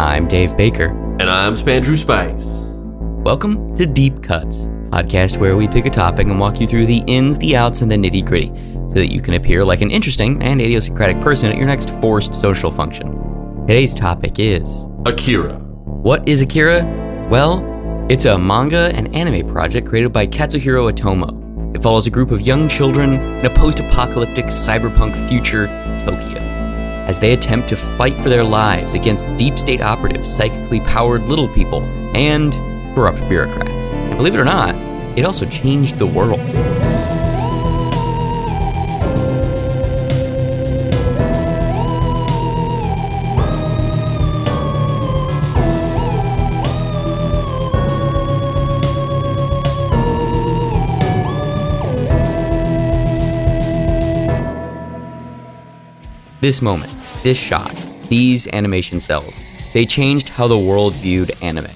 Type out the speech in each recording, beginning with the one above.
I'm Dave Baker. And I'm Spandrew Spice. Welcome to Deep Cuts, podcast where we pick a topic and walk you through the ins, the outs, and the nitty gritty so that you can appear like an interesting and idiosyncratic person at your next forced social function. Today's topic is Akira. What is Akira? Well, it's a manga and anime project created by Katsuhiro Otomo. It follows a group of young children in a post apocalyptic cyberpunk future Tokyo as they attempt to fight for their lives against deep state operatives, psychically powered little people, and corrupt bureaucrats. And believe it or not, it also changed the world. This moment, this shot, these animation cells, they changed how the world viewed anime.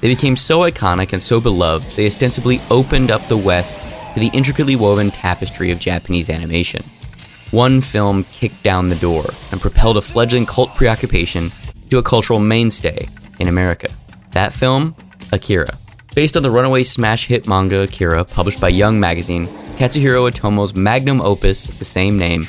They became so iconic and so beloved, they ostensibly opened up the West to the intricately woven tapestry of Japanese animation. One film kicked down the door and propelled a fledgling cult preoccupation to a cultural mainstay in America. That film, Akira. Based on the runaway smash hit manga Akira, published by Young Magazine, Katsuhiro Otomo's magnum opus of the same name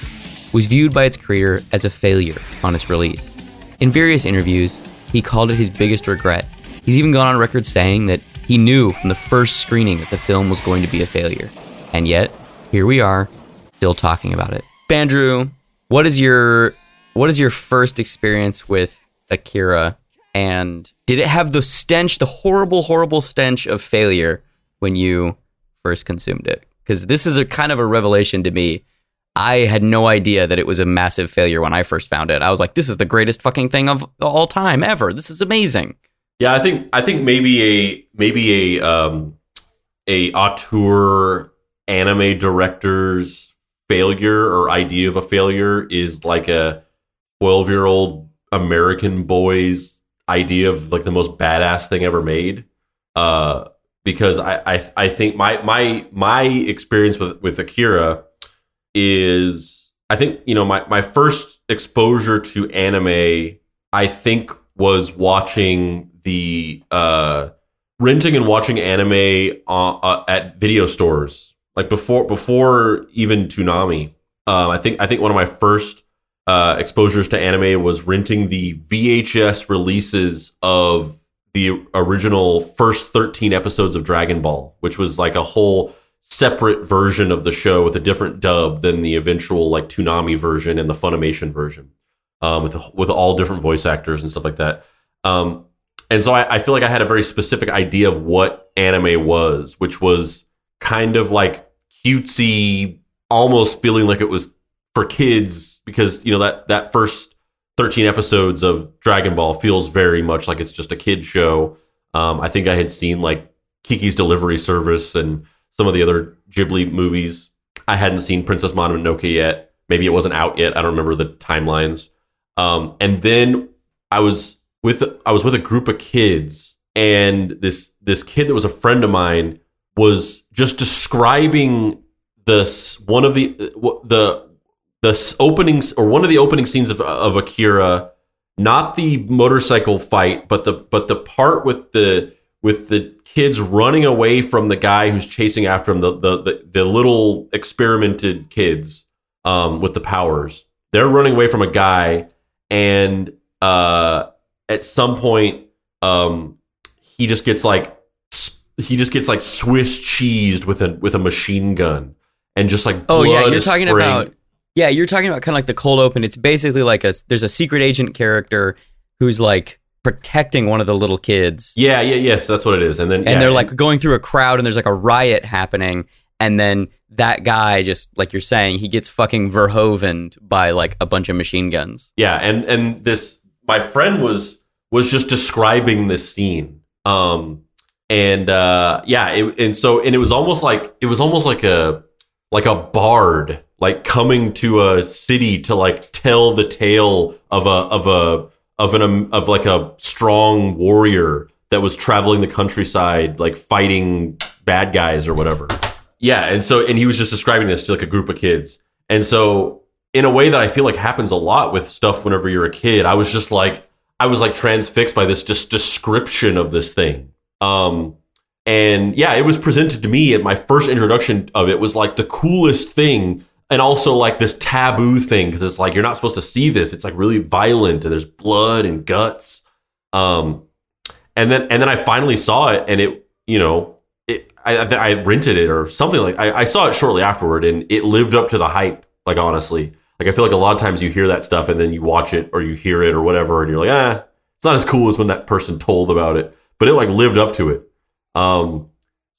was viewed by its creator as a failure on its release. In various interviews, he called it his biggest regret. He's even gone on record saying that he knew from the first screening that the film was going to be a failure. And yet, here we are, still talking about it. Bandrew, what is your what is your first experience with Akira and did it have the stench, the horrible horrible stench of failure when you first consumed it? Cuz this is a kind of a revelation to me I had no idea that it was a massive failure when I first found it. I was like, this is the greatest fucking thing of all time ever. This is amazing. Yeah, I think I think maybe a maybe a um a auteur anime director's failure or idea of a failure is like a 12 year old American boy's idea of like the most badass thing ever made. Uh, because I, I I think my my my experience with with Akira is I think you know my my first exposure to anime I think was watching the uh renting and watching anime uh, uh, at video stores like before before even Toonami. Um, I think I think one of my first uh, exposures to anime was renting the VHS releases of the original first 13 episodes of Dragon Ball, which was like a whole separate version of the show with a different dub than the eventual like Toonami version and the Funimation version, um, with with all different voice actors and stuff like that. Um, and so I, I feel like I had a very specific idea of what anime was, which was kind of like cutesy, almost feeling like it was for kids because you know that that first 13 episodes of Dragon Ball feels very much like it's just a kid show. Um, I think I had seen like Kiki's Delivery Service and some of the other Ghibli movies. I hadn't seen Princess Mononoke yet. Maybe it wasn't out yet. I don't remember the timelines. Um, and then I was with I was with a group of kids, and this this kid that was a friend of mine was just describing this one of the the the openings or one of the opening scenes of, of Akira, not the motorcycle fight, but the but the part with the with the kids running away from the guy who's chasing after him, the the the, the little experimented kids um, with the powers. They're running away from a guy, and uh, at some point, um, he just gets like he just gets like Swiss cheesed with a with a machine gun, and just like oh yeah, you're talking spraying. about yeah, you're talking about kind of like the cold open. It's basically like a there's a secret agent character who's like protecting one of the little kids. Yeah, yeah, yes, that's what it is. And then and they're like going through a crowd and there's like a riot happening and then that guy just like you're saying he gets fucking Verhoevened by like a bunch of machine guns. Yeah, and and this my friend was was just describing this scene. Um and uh yeah, it, and so and it was almost like it was almost like a like a bard like coming to a city to like tell the tale of a of a of an um, of like a strong warrior that was traveling the countryside, like fighting bad guys or whatever. Yeah, and so and he was just describing this to like a group of kids, and so in a way that I feel like happens a lot with stuff whenever you're a kid, I was just like, I was like transfixed by this just description of this thing. Um, and yeah, it was presented to me at my first introduction of it was like the coolest thing, and also like this taboo thing because it's like you're not supposed to see this. It's like really violent and there's blood and guts. Um, and then and then I finally saw it, and it you know it I, I rented it or something like I, I saw it shortly afterward, and it lived up to the hype. Like honestly, like I feel like a lot of times you hear that stuff and then you watch it or you hear it or whatever, and you're like, ah, it's not as cool as when that person told about it, but it like lived up to it. Um,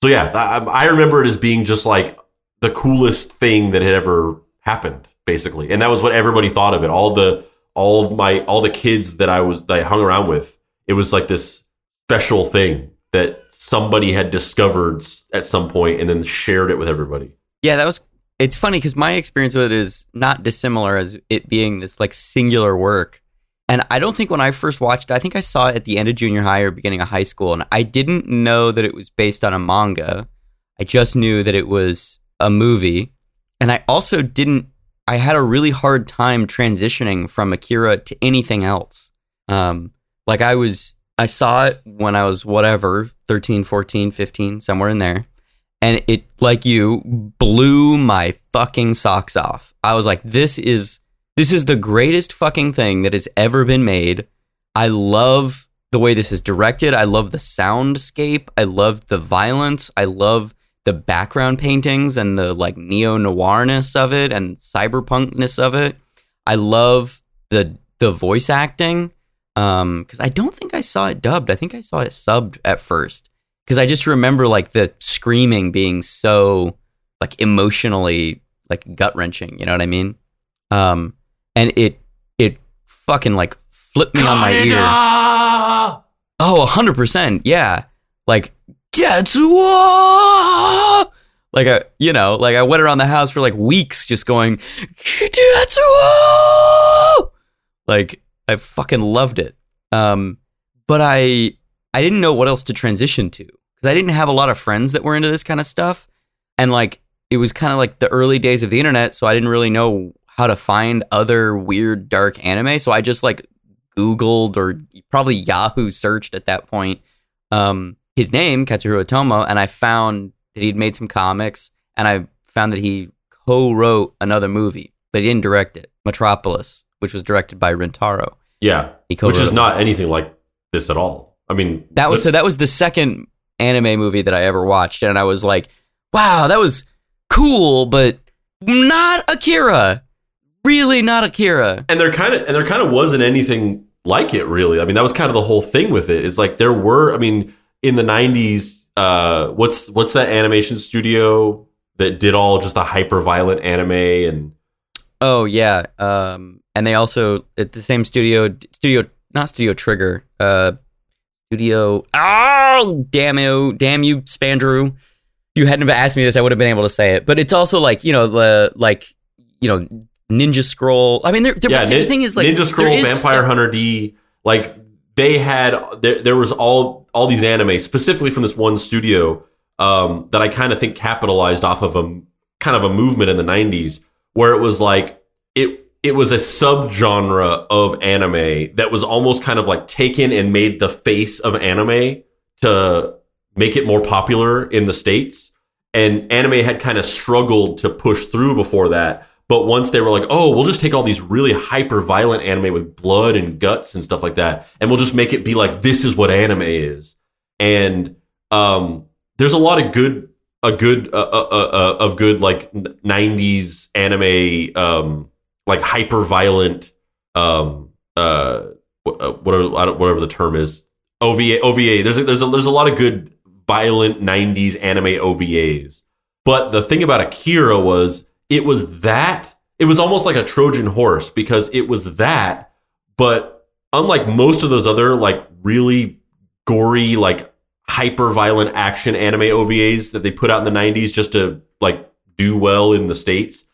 so yeah, I, I remember it as being just like the coolest thing that had ever happened, basically, and that was what everybody thought of it. All the all of my all the kids that I was that I hung around with, it was like this special thing that somebody had discovered at some point and then shared it with everybody. Yeah, that was. It's funny because my experience with it is not dissimilar as it being this like singular work. And I don't think when I first watched I think I saw it at the end of junior high or beginning of high school. And I didn't know that it was based on a manga. I just knew that it was a movie. And I also didn't, I had a really hard time transitioning from Akira to anything else. Um, like I was, I saw it when I was whatever, 13, 14, 15, somewhere in there and it like you blew my fucking socks off. I was like this is this is the greatest fucking thing that has ever been made. I love the way this is directed. I love the soundscape. I love the violence. I love the background paintings and the like neo noirness of it and cyberpunkness of it. I love the the voice acting um cuz I don't think I saw it dubbed. I think I saw it subbed at first because I just remember like the screaming being so like emotionally like gut wrenching. You know what I mean? Um, and it it fucking like flipped me on my ear. Oh, hundred percent, yeah. Like Tetsuo! Like a you know, like I went around the house for like weeks just going Tetsuo! Like I fucking loved it. Um, but I I didn't know what else to transition to because I didn't have a lot of friends that were into this kind of stuff. And like, it was kind of like the early days of the internet. So I didn't really know how to find other weird, dark anime. So I just like Googled or probably Yahoo searched at that point um, his name, Katsuhiro Otomo, and I found that he'd made some comics and I found that he co wrote another movie, but he didn't direct it Metropolis, which was directed by Rintaro. Yeah. he co-wrote which is not anything like this at all. I mean, that was so that was the second anime movie that I ever watched, and I was like, wow, that was cool, but not Akira. Really not Akira. And there kind of and there kind of wasn't anything like it really. I mean, that was kind of the whole thing with it. It's like there were, I mean, in the 90s, uh what's what's that animation studio that did all just the hyper violent anime and Oh yeah. Um and they also at the same studio studio not studio trigger, uh Studio. Oh, damn you, damn you, Spandrew. You hadn't asked me this, I would have been able to say it. But it's also like you know the like you know Ninja Scroll. I mean, there, there, yeah, the thing is like Ninja Scroll, Vampire Hunter D. Like they had there, there was all all these anime specifically from this one studio um, that I kind of think capitalized off of a kind of a movement in the '90s where it was like it it was a subgenre of anime that was almost kind of like taken and made the face of anime to make it more popular in the states. And anime had kind of struggled to push through before that but once they were like oh we'll just take all these really hyper violent anime with blood and guts and stuff like that and we'll just make it be like this is what anime is. And um, there's a lot of good a good uh, uh, uh, uh of good like 90s anime um, like hyper violent um uh, uh whatever whatever the term is OVA OVA there's a, there's a there's a lot of good violent 90s anime OVAs but the thing about Akira was it was that it was almost like a Trojan horse because it was that but unlike most of those other like really gory like hyper violent action anime OVAs that they put out in the 90s just to like do well in the states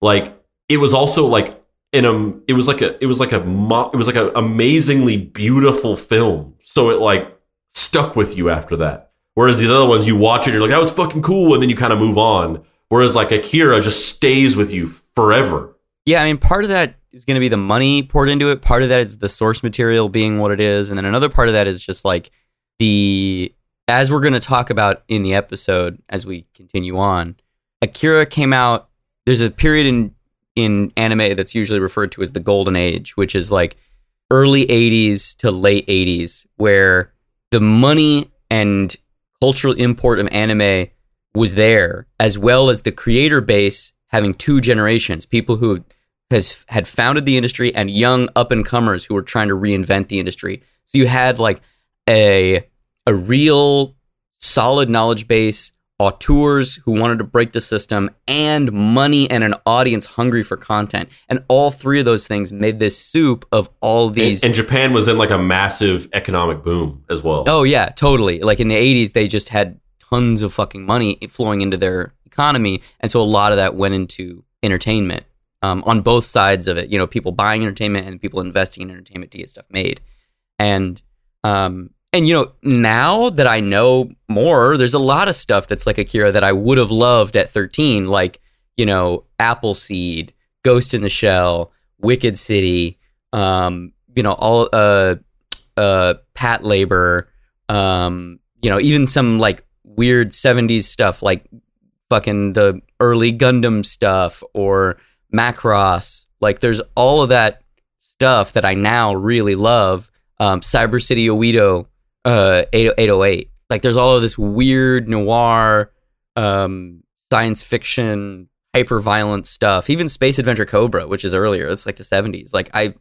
like it was also like in a um, it was like a it was like a it was like an amazingly beautiful film. So it like stuck with you after that. Whereas the other ones you watch it, you're like that was fucking cool, and then you kind of move on. Whereas like Akira just stays with you forever. Yeah, I mean, part of that is going to be the money poured into it. Part of that is the source material being what it is, and then another part of that is just like the as we're going to talk about in the episode as we continue on. Akira came out. There's a period in in anime that's usually referred to as the golden age, which is like early 80s to late 80s, where the money and cultural import of anime was there, as well as the creator base having two generations, people who has had founded the industry and young up and comers who were trying to reinvent the industry. So you had like a a real solid knowledge base, auteurs who wanted to break the system, and money and an audience hungry for content. And all three of those things made this soup of all these. And, and Japan was in like a massive economic boom as well. oh yeah, totally. Like in the '80s, they just had tons of fucking money flowing into their economy, and so a lot of that went into entertainment um, on both sides of it. You know, people buying entertainment and people investing in entertainment to get stuff made. And um, and you know, now that I know more, there's a lot of stuff that's like Akira that I would have loved at 13, like you know, Appleseed, Ghost in the Shell, Wicked City, um, you know, all uh, uh, Patlabor, um, you know, even some like weird 70s stuff like fucking the early Gundam stuff or Macross. Like there's all of that stuff that I now really love. Um, Cyber City Oedo, uh, 808. Like there's all of this weird noir, um, science fiction, hyper violent stuff. Even Space Adventure Cobra, which is earlier. It's like the 70s. Like I,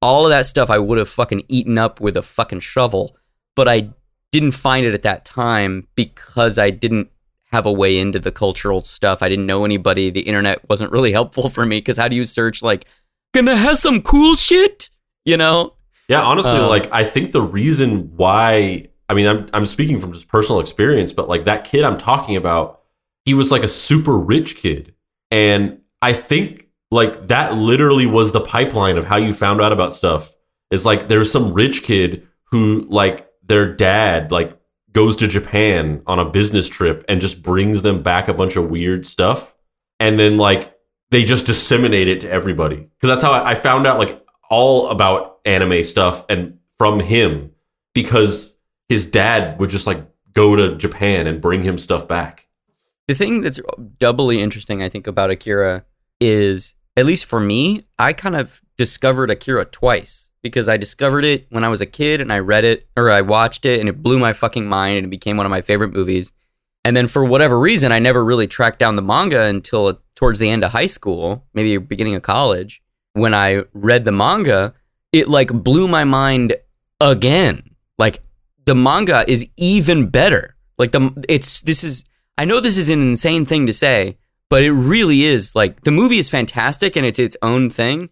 all of that stuff I would have fucking eaten up with a fucking shovel, but I didn't find it at that time because I didn't have a way into the cultural stuff. I didn't know anybody. The internet wasn't really helpful for me because how do you search like gonna have some cool shit? You know? Yeah, honestly, Um, like I think the reason why I mean I'm I'm speaking from just personal experience, but like that kid I'm talking about, he was like a super rich kid. And I think like that literally was the pipeline of how you found out about stuff. Is like there's some rich kid who like their dad like goes to Japan on a business trip and just brings them back a bunch of weird stuff. And then like they just disseminate it to everybody. Because that's how I found out like all about anime stuff and from him because his dad would just like go to Japan and bring him stuff back. The thing that's doubly interesting, I think, about Akira is, at least for me, I kind of discovered Akira twice because I discovered it when I was a kid and I read it or I watched it and it blew my fucking mind and it became one of my favorite movies. And then for whatever reason, I never really tracked down the manga until towards the end of high school, maybe beginning of college. When I read the manga, it like blew my mind again. Like the manga is even better. Like the it's this is I know this is an insane thing to say, but it really is like the movie is fantastic and it's its own thing,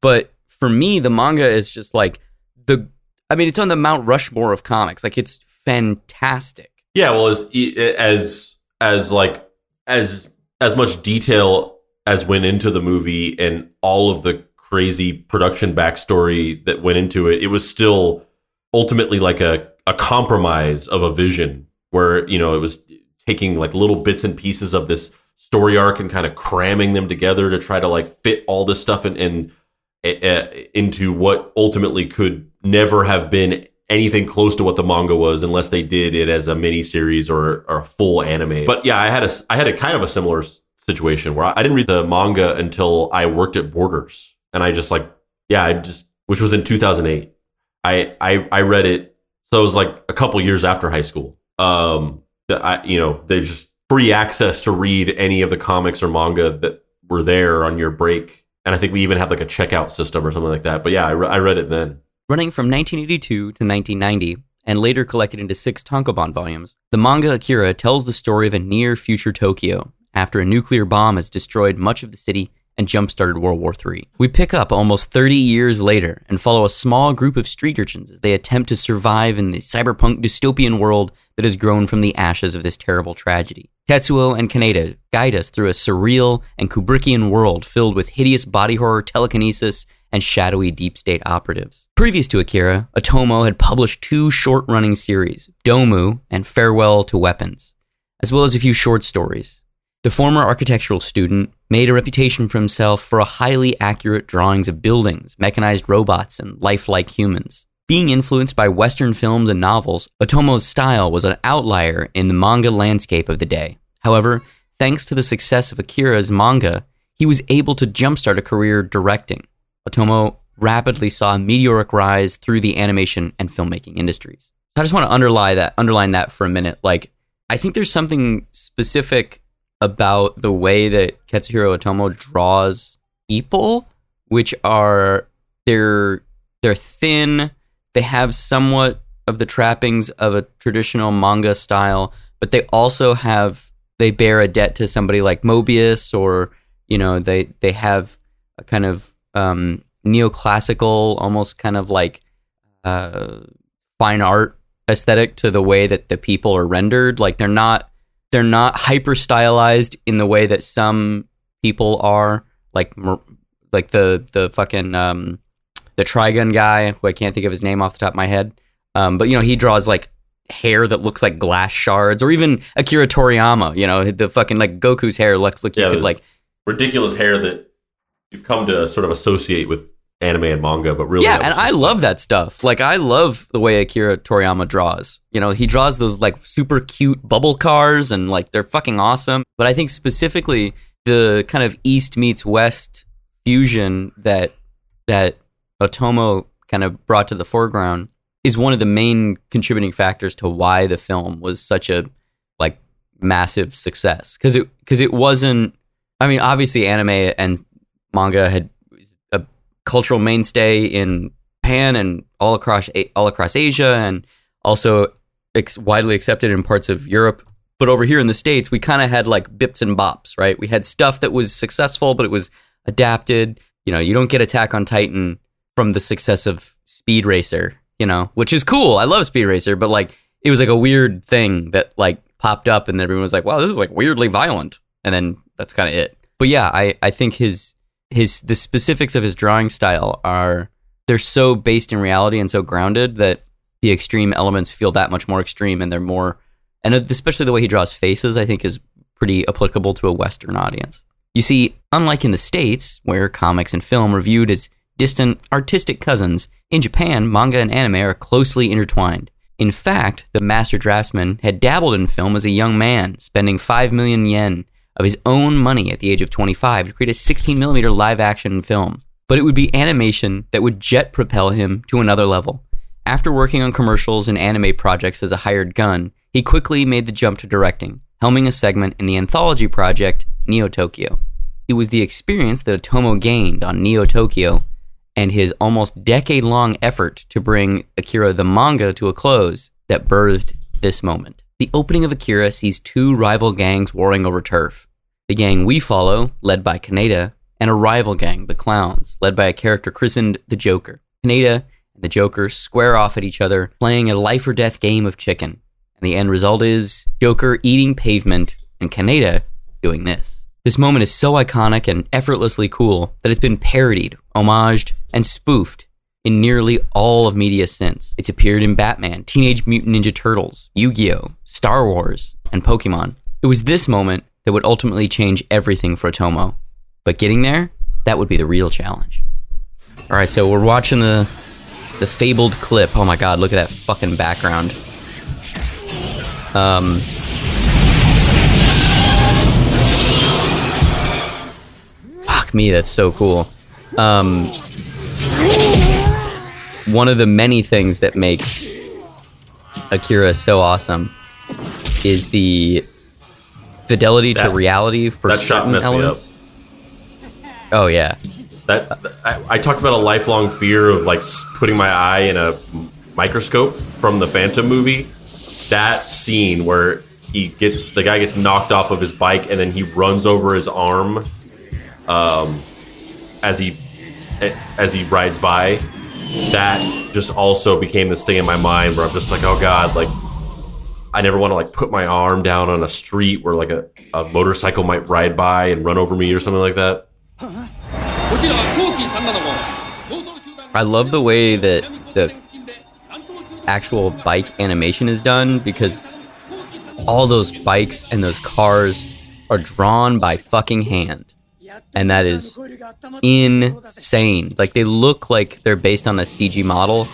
but for me the manga is just like the I mean it's on the Mount Rushmore of comics. Like it's fantastic. Yeah, well, as as as like as as much detail as went into the movie and all of the crazy production backstory that went into it, it was still ultimately like a a compromise of a vision where you know it was taking like little bits and pieces of this story arc and kind of cramming them together to try to like fit all this stuff in uh, into what ultimately could never have been anything close to what the manga was unless they did it as a mini series or, or a full anime. But yeah, I had a I had a kind of a similar situation where I didn't read the manga until I worked at Borders, and I just like yeah, I just which was in 2008. I I I read it, so it was like a couple years after high school. Um, that I you know they just free access to read any of the comics or manga that were there on your break. And I think we even had like a checkout system or something like that. But yeah, I, re- I read it then. Running from 1982 to 1990, and later collected into six tankobon volumes, the manga Akira tells the story of a near future Tokyo after a nuclear bomb has destroyed much of the city and jump started World War III. We pick up almost 30 years later and follow a small group of street urchins as they attempt to survive in the cyberpunk dystopian world that has grown from the ashes of this terrible tragedy. Tetsuo and Kaneda guide us through a surreal and Kubrickian world filled with hideous body horror, telekinesis, and shadowy deep state operatives. Previous to Akira, Otomo had published two short running series, Domu and Farewell to Weapons, as well as a few short stories. The former architectural student made a reputation for himself for a highly accurate drawings of buildings, mechanized robots, and lifelike humans. Being influenced by Western films and novels, Otomo's style was an outlier in the manga landscape of the day. However, thanks to the success of Akira's manga, he was able to jumpstart a career directing. Otomo rapidly saw a meteoric rise through the animation and filmmaking industries. I just want to underline that underline that for a minute. Like I think there's something specific about the way that Katsuhiro Otomo draws people, which are they're they're thin, they have somewhat of the trappings of a traditional manga style, but they also have they bear a debt to somebody like Moebius or you know they they have a kind of um, neoclassical, almost kind of like uh, fine art aesthetic to the way that the people are rendered. Like they're not they're not hyper stylized in the way that some people are. Like like the the fucking um, the Trigun guy who I can't think of his name off the top of my head. Um, but you know he draws like hair that looks like glass shards, or even Akira Toriyama. You know the fucking like Goku's hair looks like yeah, you could like ridiculous hair that you've come to sort of associate with anime and manga, but really, yeah, and I love that stuff. Like, I love the way Akira Toriyama draws. You know, he draws those like super cute bubble cars, and like they're fucking awesome. But I think specifically the kind of East meets West fusion that that Otomo kind of brought to the foreground is one of the main contributing factors to why the film was such a like massive success because it because it wasn't. I mean, obviously, anime and manga had cultural mainstay in Japan and all across all across Asia, and also ex- widely accepted in parts of Europe. But over here in the states, we kind of had like bips and bops, right? We had stuff that was successful, but it was adapted. You know, you don't get Attack on Titan from the success of Speed Racer, you know, which is cool. I love Speed Racer, but like it was like a weird thing that like popped up, and everyone was like, "Wow, this is like weirdly violent," and then that's kind of it. But yeah, I I think his his the specifics of his drawing style are they're so based in reality and so grounded that the extreme elements feel that much more extreme and they're more and especially the way he draws faces I think is pretty applicable to a western audience. You see, unlike in the states where comics and film are viewed as distant artistic cousins, in Japan manga and anime are closely intertwined. In fact, the master draftsman had dabbled in film as a young man, spending 5 million yen of his own money at the age of 25 to create a 16 millimeter live action film. But it would be animation that would jet propel him to another level. After working on commercials and anime projects as a hired gun, he quickly made the jump to directing, helming a segment in the anthology project Neo Tokyo. It was the experience that Otomo gained on Neo Tokyo and his almost decade long effort to bring Akira the manga to a close that birthed this moment. The opening of Akira sees two rival gangs warring over turf. The gang we follow, led by Kaneda, and a rival gang, the Clowns, led by a character christened the Joker. Kaneda and the Joker square off at each other, playing a life or death game of chicken. And the end result is Joker eating pavement and Kaneda doing this. This moment is so iconic and effortlessly cool that it's been parodied, homaged, and spoofed in nearly all of media since. It's appeared in Batman, Teenage Mutant Ninja Turtles, Yu Gi Oh!, Star Wars, and Pokemon. It was this moment that would ultimately change everything for Tomo. But getting there, that would be the real challenge. All right, so we're watching the the fabled clip. Oh my god, look at that fucking background. Um Fuck me, that's so cool. Um one of the many things that makes Akira so awesome is the fidelity that, to reality for certain elements. Oh yeah. That I, I, talked about a lifelong fear of like putting my eye in a microscope from the Phantom movie. That scene where he gets the guy gets knocked off of his bike and then he runs over his arm, um, as he as he rides by. That just also became this thing in my mind where I'm just like, oh god, like I never want to like put my arm down on a street where like a, a motorcycle might ride by and run over me or something like that. I love the way that the actual bike animation is done because all those bikes and those cars are drawn by fucking hand. And that is insane. Like they look like they're based on a CG model.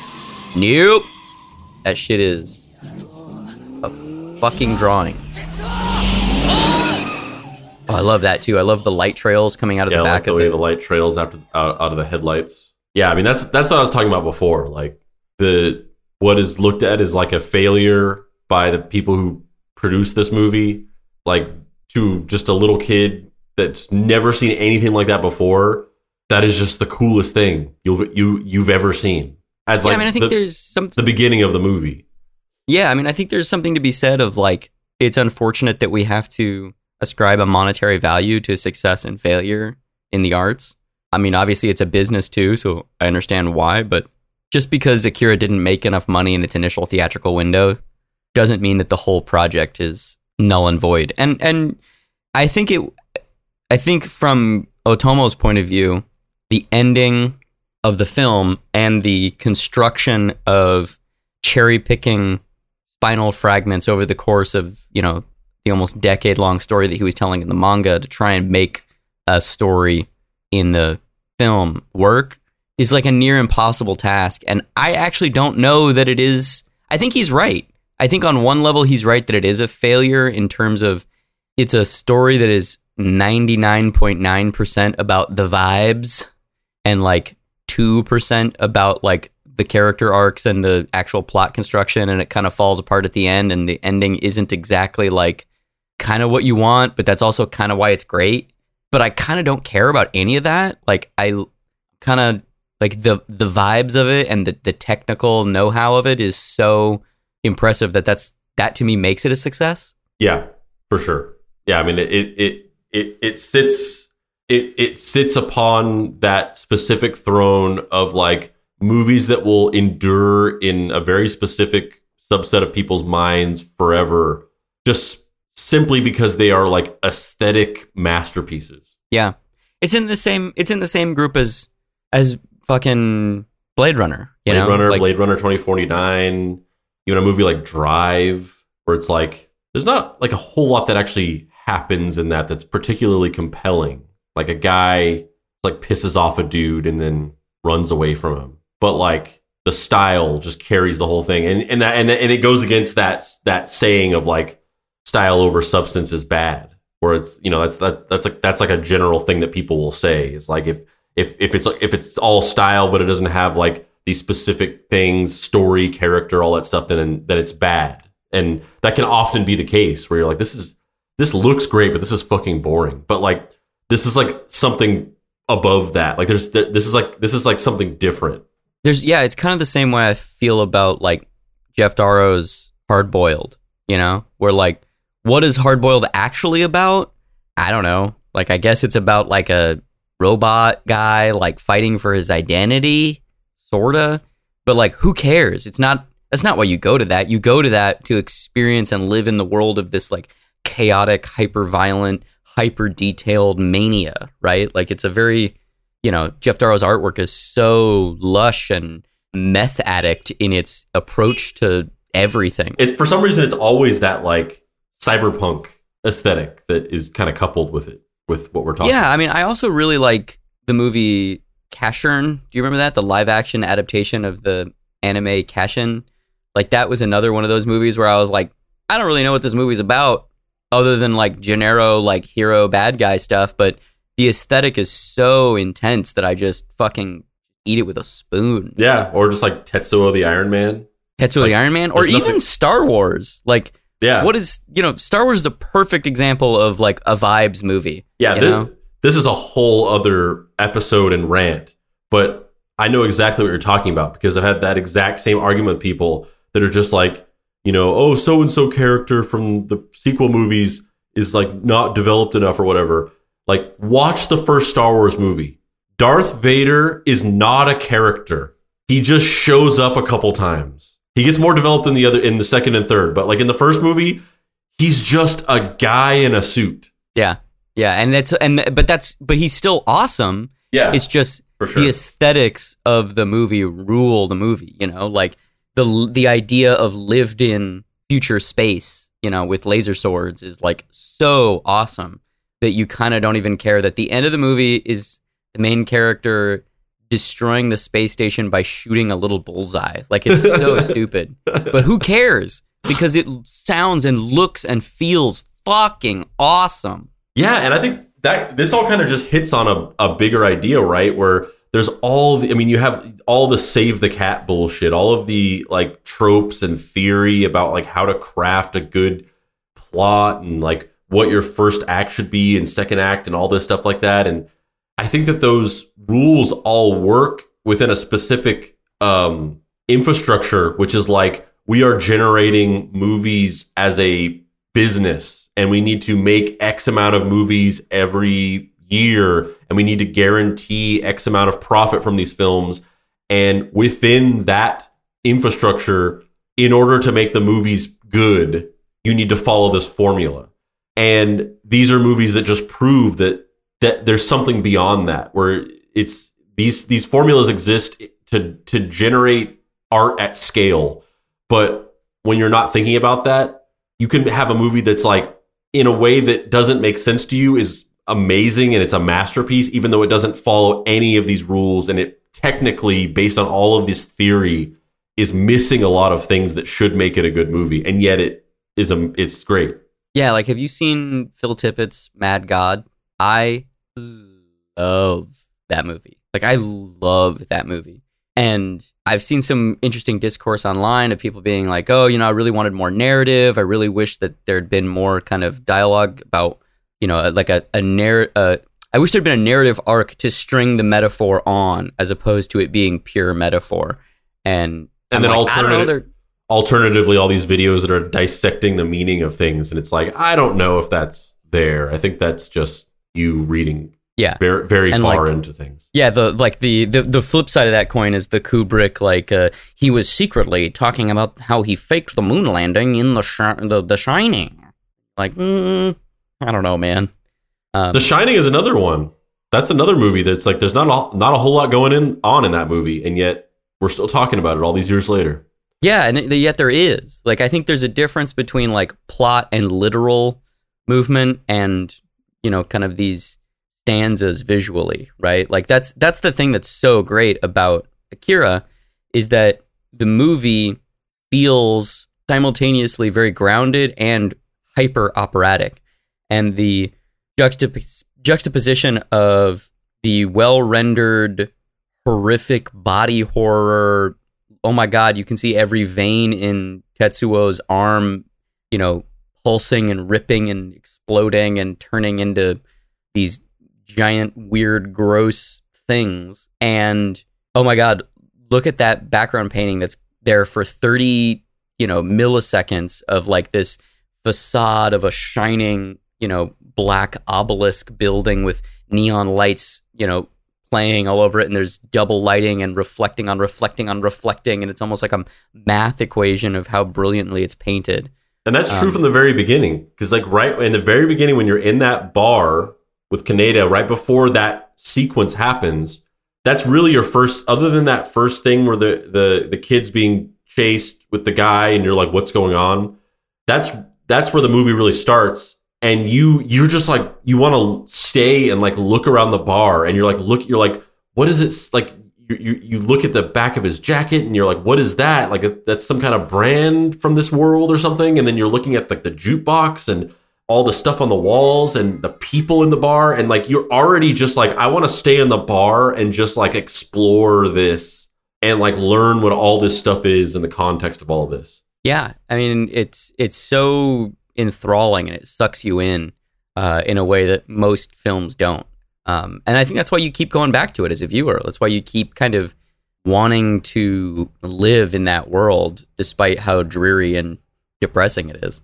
Nope. That shit is fucking drawing. Oh, I love that too. I love the light trails coming out of yeah, the like back the of way the the light trails after out, out of the headlights. Yeah, I mean that's that's what I was talking about before. Like the what is looked at as like a failure by the people who produced this movie, like to just a little kid that's never seen anything like that before. That is just the coolest thing you've you you've ever seen. As Yeah, like I mean, I think the, there's some. the beginning of the movie. Yeah, I mean, I think there's something to be said of like it's unfortunate that we have to ascribe a monetary value to success and failure in the arts. I mean, obviously it's a business too, so I understand why, but just because Akira didn't make enough money in its initial theatrical window doesn't mean that the whole project is null and void. And and I think it I think from Otomo's point of view, the ending of the film and the construction of cherry picking spinal fragments over the course of, you know, the almost decade long story that he was telling in the manga to try and make a story in the film work is like a near impossible task. And I actually don't know that it is. I think he's right. I think on one level, he's right that it is a failure in terms of it's a story that is 99.9% about the vibes and like 2% about like the character arcs and the actual plot construction. And it kind of falls apart at the end. And the ending isn't exactly like kind of what you want, but that's also kind of why it's great. But I kind of don't care about any of that. Like, I kind of like the the vibes of it and the, the technical know-how of it is so impressive that that's that to me makes it a success Yeah, for sure. Yeah, I mean it it it it sits it it sits upon that specific throne of like movies that will endure in a very specific subset of people's minds forever just simply because they are like aesthetic masterpieces. yeah it's in the same it's in the same group as as fucking blade runner you Blade know Runner, Like, Blade Runner 2049, even a movie like Drive, where it's like there's not like a whole lot that actually happens in that that's particularly compelling. Like a guy like pisses off a dude and then runs away from him. But like the style just carries the whole thing. And and that and, and it goes against that that saying of like style over substance is bad. Where it's you know that's that that's like that's like a general thing that people will say. It's like if if if it's if it's all style but it doesn't have like these specific things, story, character, all that stuff, then then it's bad. And that can often be the case where you're like, this is this looks great, but this is fucking boring. But like this is like something above that. Like there's there, this is like this is like something different. There's yeah it's kind of the same way i feel about like Geof Darrow's hard boiled you know? Where like what is hard boiled actually about? I don't know. Like i guess it's about like a robot guy like fighting for his identity sorta. But like who cares? It's not that's not why you go to that. You go to that to experience and live in the world of this like chaotic hyper violent hyper detailed mania right? Like it's a very you know, Geof Darrow's artwork is so lush and meth addict in its approach to everything. It's for some reason it's always that like cyberpunk aesthetic that is kind of coupled with it with what we're talking. Yeah, I mean, I also really like the movie Casshern. Do you remember that? The live action adaptation of the anime Casshan. Like that was another one of those movies where I was like, I don't really know what this movie's about other than like Gennaro like hero bad guy stuff, but the aesthetic is so intense that I just fucking eat it with a spoon. Yeah, or just like Tetsuo the Iron Man. Tetsuo Like, the Iron Man, or even nothing- Star Wars. Like, Yeah. what is you know, Star Wars is the perfect example of like a vibes movie. Yeah, you this, know? this is a whole other episode and rant, but I know exactly what you're talking about because I've had that exact same argument with people that are just like, you know, oh, so and so character from the sequel movies is like not developed enough or whatever. Like, watch the first Star Wars movie. Darth Vader is not a character. He just shows up a couple times. He gets more developed in the other in the second and third, but like in the first movie, he's just a guy in a suit. Yeah, yeah, and that's and but that's but he's still awesome. Yeah, It's just sure. the aesthetics of the movie rule the movie. You know, like the the idea of lived in future space. You know, with laser swords is like so awesome. That you kind of don't even care that the end of the movie is the main character destroying the space station by shooting a little bullseye. Like it's so stupid. But who cares? Because it sounds and looks and feels fucking awesome. Yeah, and I think that this all kind of just hits on a, a bigger idea, right? Where there's all the, I mean, you have all the save the cat bullshit, all of the like tropes and theory about like how to craft a good plot and like what your first act should be and second act and all this stuff like that. And I think that those rules all work within a specific um, infrastructure, which is like we are generating movies as a business and we need to make X amount of movies every year and we need to guarantee X amount of profit from these films. And within that infrastructure, in order to make the movies good, you need to follow this formula. And these are movies that just prove that that there's something beyond that where it's these these formulas exist to to generate art at scale. But when you're not thinking about that you can have a movie that's like in a way that doesn't make sense to you is amazing and it's a masterpiece even though it doesn't follow any of these rules. And it technically based on all of this theory is missing a lot of things that should make it a good movie. And yet it is a it's great Yeah, like have you seen Phil Tippett's Mad God? I love that movie. Like I love that movie. And I've seen some interesting discourse online of people being like, "Oh, you know, I really wanted more narrative. I really wish that there'd been more kind of dialogue about, you know, like a a narr- uh, I wish there'd been a narrative arc to string the metaphor on, as opposed to it being pure metaphor." And And I'm then like, I don't know, alternative- alternatively all these videos that are dissecting the meaning of things and it's like i don't know if that's there i think that's just you reading Yeah. very, very And, far like, into things Yeah, the like the, the the flip side of that coin is the Kubrick like uh, he was secretly talking about how he faked the moon landing in the shi- the, the Shining. Like, mm, I don't know, man. Um, the shining is another one that's another movie that's like there's not a, not a whole lot going in on in that movie and yet we're still talking about it all these years later yeah, and yet there is like I think there's a difference between like plot and literal movement, and you know, kind of these stanzas visually, right? Like that's that's the thing that's so great about Akira is that the movie feels simultaneously very grounded and hyper operatic, and the juxtap- juxtaposition of the well rendered horrific body horror oh my god you can see every vein in tetsuo's arm you know pulsing and ripping and exploding and turning into these giant weird gross things. And oh my god look at that background painting that's there for 30 you know milliseconds of like this facade of a shining you know black obelisk building with neon lights you know playing all over it and there's double lighting and reflecting on reflecting on reflecting and it's almost like a math equation of how brilliantly it's painted And that's true Um, from the very beginning. Because, like, right in the very beginning, when you're in that bar with Kaneda, right before that sequence happens, that's really your first, other than that first thing where the, the, the kid's being chased with the guy and you're like, what's going on? That's, that's where the movie really starts. And you, you're just like, you want to stay and like look around the bar and you're like, look, you're like, what is it? Like, you, you, you look at the back of his jacket and you're like, what is that? Like, that's some kind of brand from this world or something. And then you're looking at like the jukebox and all the stuff on the walls and the people in the bar. And like, you're already just like, I want to stay in the bar and just like explore this and like learn what all this stuff is in the context of all this. Yeah, I mean it's it's so enthralling and it sucks you in uh, in a way that most films don't. Um, and I think that's why you keep going back to it as a viewer. That's why you keep kind of wanting to live in that world, despite how dreary and depressing it is.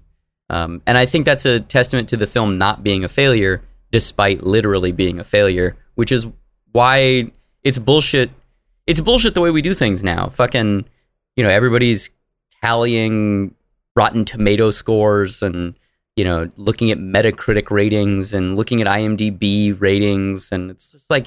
Um, and I think that's a testament to the film not being a failure, despite literally being a failure, which is why it's bullshit. It's bullshit the way we do things now. Fucking, you know, everybody's tallying Rotten Tomato scores and you know looking at Metacritic ratings and looking at IMDb ratings, and it's just like,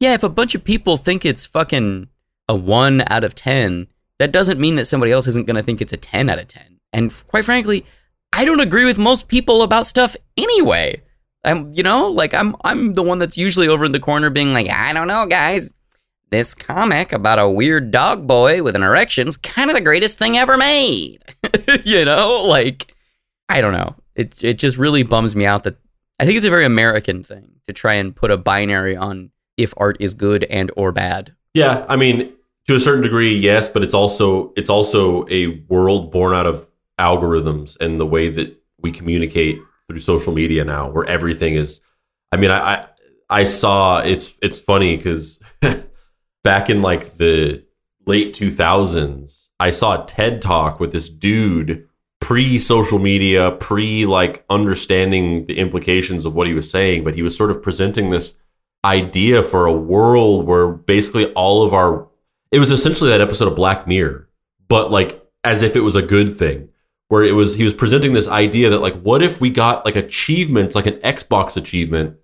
yeah, if a bunch of people think it's fucking a one out of ten, that doesn't mean that somebody else isn't going to think it's a ten out of ten. And quite frankly, I don't agree with most people about stuff anyway. I'm, you know, like I'm, I'm the one that's usually over in the corner being like, I don't know, guys. This comic about a weird dog boy with an erection's kind of the greatest thing ever made. you know, like I don't know. It it just really bums me out that I think it's a very American thing to try and put a binary on if art is good and or bad. Yeah, I mean, to a certain degree, yes, but it's also it's also a world born out of algorithms and the way that we communicate through social media now, where everything is. I mean, I I, I saw it's it's funny because back in like the late two thousands, I saw a TED talk with this dude pre social media, pre like understanding the implications of what he was saying, but he was sort of presenting this idea for a world where basically all of our it was essentially that episode of Black Mirror, but like as if it was a good thing. Where it was he was presenting this idea that like what if we got like achievements like an Xbox achievement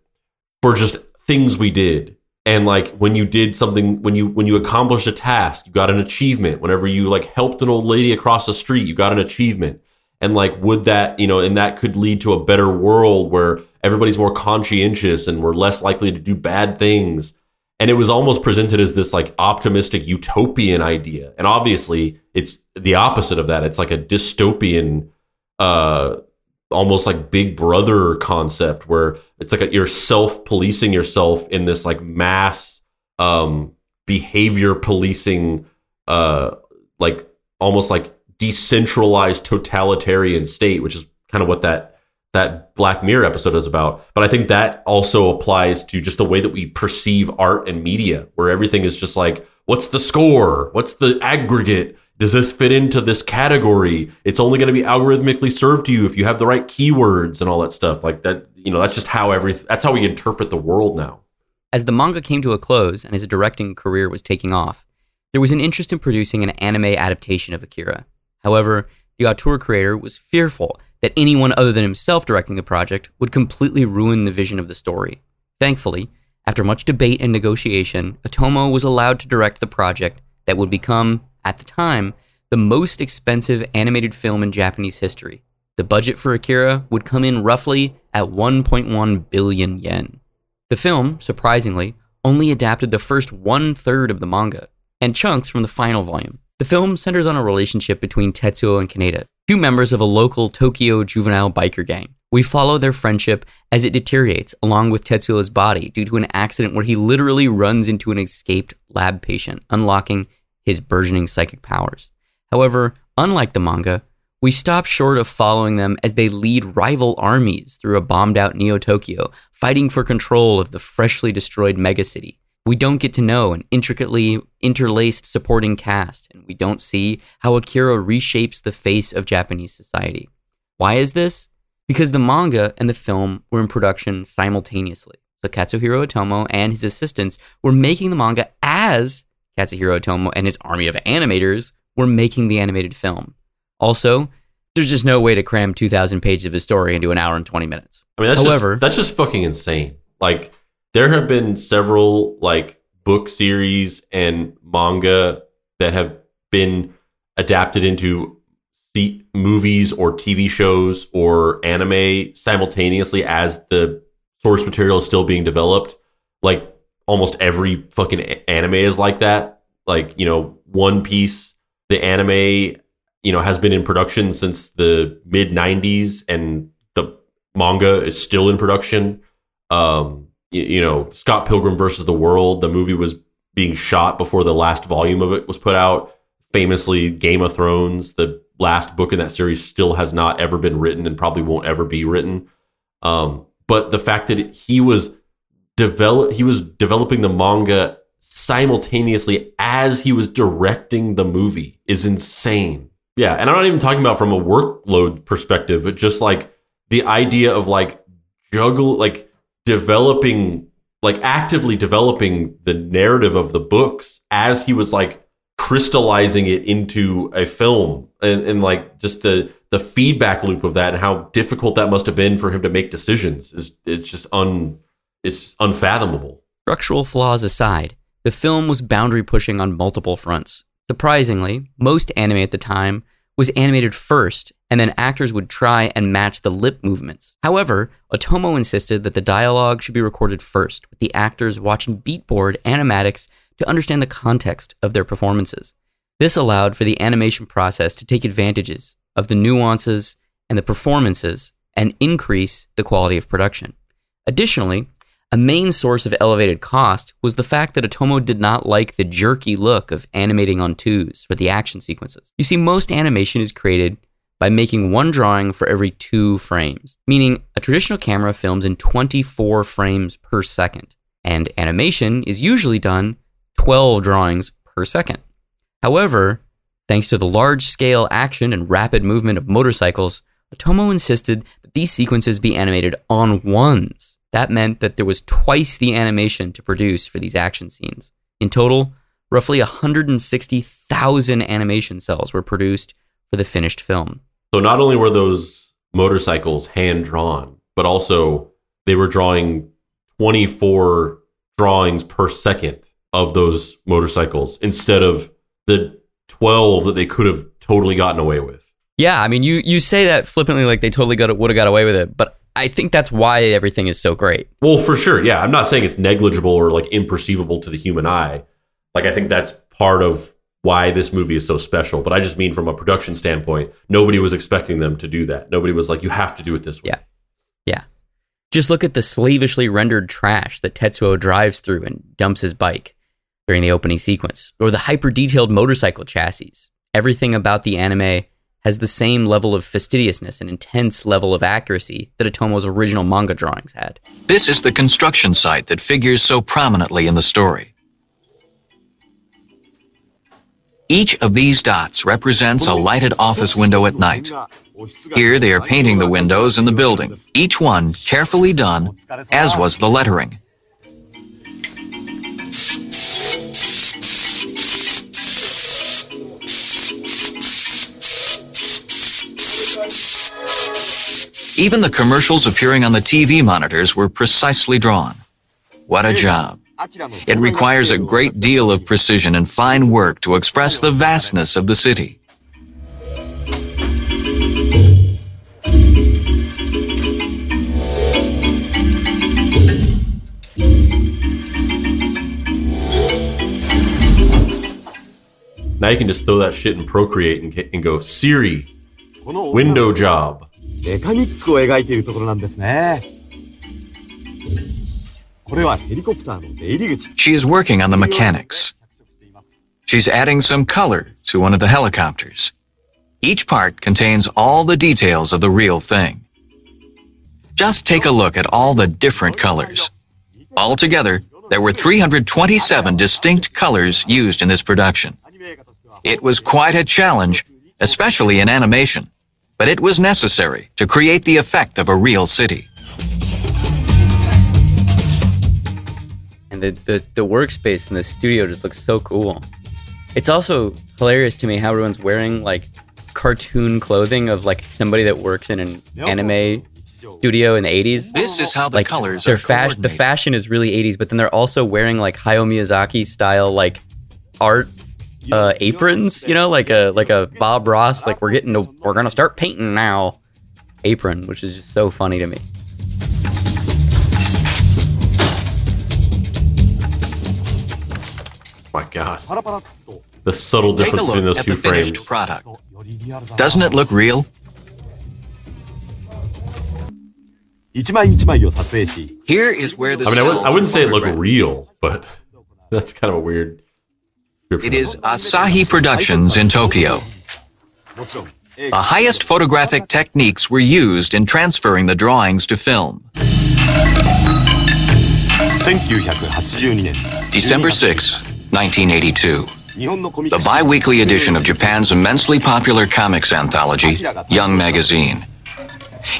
for just things we did and like when you did something when you when you accomplished a task you got an achievement. Whenever you like helped an old lady across the street you got an achievement. And like would that you know and that could lead to a better world where everybody's more conscientious and we're less likely to do bad things. And it was almost presented as this like optimistic utopian idea. And obviously it's the opposite of that. It's like a dystopian uh almost like big brother concept where it's like a, you're self policing yourself in this like mass um behavior policing uh like almost like decentralized totalitarian state which is kind of what that that Black Mirror episode is about. But I think that also applies to just the way that we perceive art and media, where everything is just like, what's the score? What's the aggregate? Does this fit into this category? It's only going to be algorithmically served to you if you have the right keywords and all that stuff. Like that, you know, that's just how every that's how we interpret the world now. As the manga came to a close and his directing career was taking off, there was an interest in producing an anime adaptation of Akira. However, the auteur creator was fearful that anyone other than himself directing the project would completely ruin the vision of the story. Thankfully, after much debate and negotiation, Otomo was allowed to direct the project that would become, at the time, the most expensive animated film in Japanese history. The budget for Akira would come in roughly at 1.1 billion yen. The film, surprisingly, only adapted the first one third of the manga and chunks from the final volume. The film centers on a relationship between Tetsuo and Kaneda, two members of a local Tokyo juvenile biker gang. We follow their friendship as it deteriorates along with Tetsuo's body due to an accident where he literally runs into an escaped lab patient, unlocking his burgeoning psychic powers. However, unlike the manga, we stop short of following them as they lead rival armies through a bombed out Neo Tokyo, fighting for control of the freshly destroyed megacity. We don't get to know an intricately interlaced supporting cast, and we don't see how Akira reshapes the face of Japanese society. Why is this? Because the manga and the film were in production simultaneously. So Katsuhiro Otomo and his assistants were making the manga as Katsuhiro Otomo and his army of animators were making the animated film. Also, there's just no way to cram 2,000 pages of a story into an hour and 20 minutes. I mean, that's However- just, that's just fucking insane. Like, there have been several like book series and manga that have been adapted into movies or TV shows or anime simultaneously as the source material is still being developed. Like almost every fucking anime is like that. Like, you know, One Piece, the anime, you know, has been in production since the mid 90s and the manga is still in production. Um, you, you know, Scott Pilgrim versus the World, the movie was being shot before the last volume of it was put out. Famously, Game of Thrones, the last book in that series, still has not ever been written and probably won't ever be written. Um, but the fact that he was develop he was developing the manga simultaneously as he was directing the movie is insane. Yeah, and I'm not even talking about from a workload perspective, but just like the idea of like juggle like developing like actively developing the narrative of the books as he was like crystallizing it into a film and, and like just the the feedback loop of that and how difficult that must have been for him to make decisions is it's just un it's unfathomable. Structural flaws aside, the film was boundary pushing on multiple fronts. Surprisingly, most anime at the time was animated first and then actors would try and match the lip movements. However, Otomo insisted that the dialogue should be recorded first, with the actors watching beatboard animatics to understand the context of their performances. This allowed for the animation process to take advantages of the nuances and the performances and increase the quality of production. Additionally, a main source of elevated cost was the fact that Otomo did not like the jerky look of animating on twos for the action sequences. You see, most animation is created by making one drawing for every two frames, meaning a traditional camera films in 24 frames per second, and animation is usually done 12 drawings per second. However, thanks to the large scale action and rapid movement of motorcycles, Otomo insisted that these sequences be animated on ones that meant that there was twice the animation to produce for these action scenes. In total, roughly 160,000 animation cells were produced for the finished film. So not only were those motorcycles hand drawn, but also they were drawing 24 drawings per second of those motorcycles instead of the 12 that they could have totally gotten away with. Yeah, I mean, you you say that flippantly, like they totally got would have got away with it, but I think that's why everything is so great. Well, for sure. Yeah. I'm not saying it's negligible or like imperceivable to the human eye. Like, I think that's part of why this movie is so special. But I just mean from a production standpoint, nobody was expecting them to do that. Nobody was like, you have to do it this way. Yeah. Yeah. Just look at the slavishly rendered trash that Tetsuo drives through and dumps his bike during the opening sequence, or the hyper detailed motorcycle chassis. Everything about the anime has the same level of fastidiousness and intense level of accuracy that Otomo's original manga drawings had. This is the construction site that figures so prominently in the story. Each of these dots represents a lighted office window at night. Here they are painting the windows in the building, each one carefully done, as was the lettering. Even the commercials appearing on the TV monitors were precisely drawn. What a job. It requires a great deal of precision and fine work to express the vastness of the city. Now you can just throw that shit in Procreate and, and go, Siri, window job. メカニックを描いているところなんですね。これはヘリコプターの出入り口。She is working on the mechanics. She's adding some color to one of the helicopters. Each part contains all the details of the real thing. Just take a look at all the different colors. Altogether, there were 327 distinct colors used in this production. It was quite a challenge, especially in animation but it was necessary to create the effect of a real city. And the, the, the workspace in the studio just looks so cool. It's also hilarious to me how everyone's wearing like cartoon clothing of like somebody that works in an anime studio in the 80s. This is how the like, colors their fashion the fashion is really 80s, but then they're also wearing like Hayao Miyazaki style like art uh, aprons, you know, like a like a Bob Ross, like we're getting to we're gonna start painting now apron, which is just so funny to me. My God, the subtle difference between those two frames. Product. Doesn't it look real? Here is where the. I mean, I wouldn't, I wouldn't say it looked real, but that's kind of a weird. It is Asahi Productions in Tokyo. The highest photographic techniques were used in transferring the drawings to film. December 6, 1982. The bi-weekly edition of Japan's immensely popular comics anthology, Young Magazine.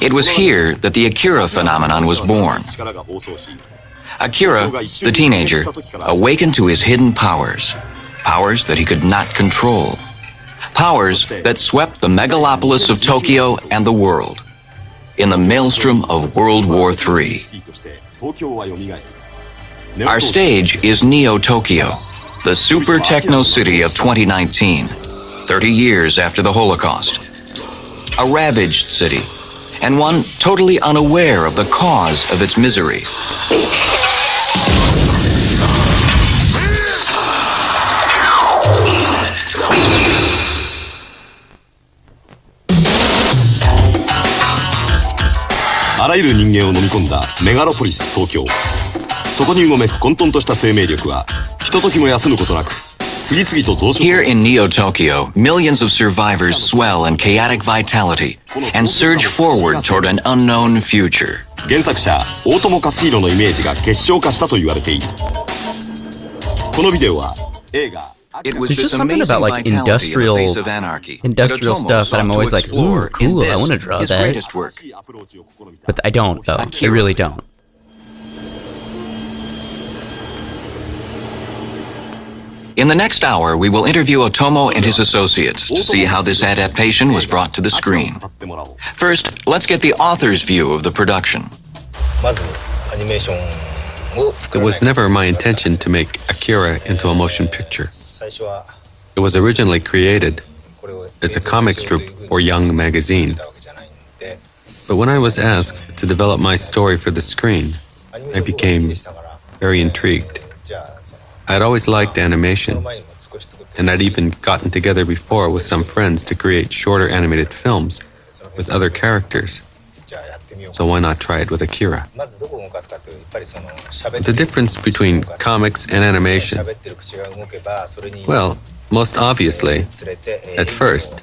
It was here that the Akira phenomenon was born. Akira, the teenager, awakened to his hidden powers powers that he could not control, powers that swept the megalopolis of Tokyo and the world in the maelstrom of World War III. Our stage is Neo Tokyo, the super techno city of 2019, 30 years after the Holocaust. a ravaged city, and one totally unaware of the cause of its misery. あらゆる人間を飲み込んだメガロポリス東京そこにうごめく混沌とした生命力はひとときも休むことなく Here in Neo Tokyo, millions of survivors swell in chaotic vitality and surge forward toward an unknown future. 原作者大友克洋のイメージが結晶化したと言われているこのビデオは映画 There's just something about like industrial industrial stuff that I'm always like, ooh, cool, I want to draw that. But I don't, though. I really don't. In the next hour, we will interview Otomo and his associates to see how this adaptation was brought to the screen. First, let's get the author's view of the production. It was never my intention to make Akira into a motion picture. It was originally created as a comic strip for Young magazine. But when I was asked to develop my story for the screen, I became very intrigued. I'd always liked animation, and I'd even gotten together before with some friends to create shorter animated films with other characters. So why not try it with Akira? The difference between comics and animation. Well, most obviously, at first,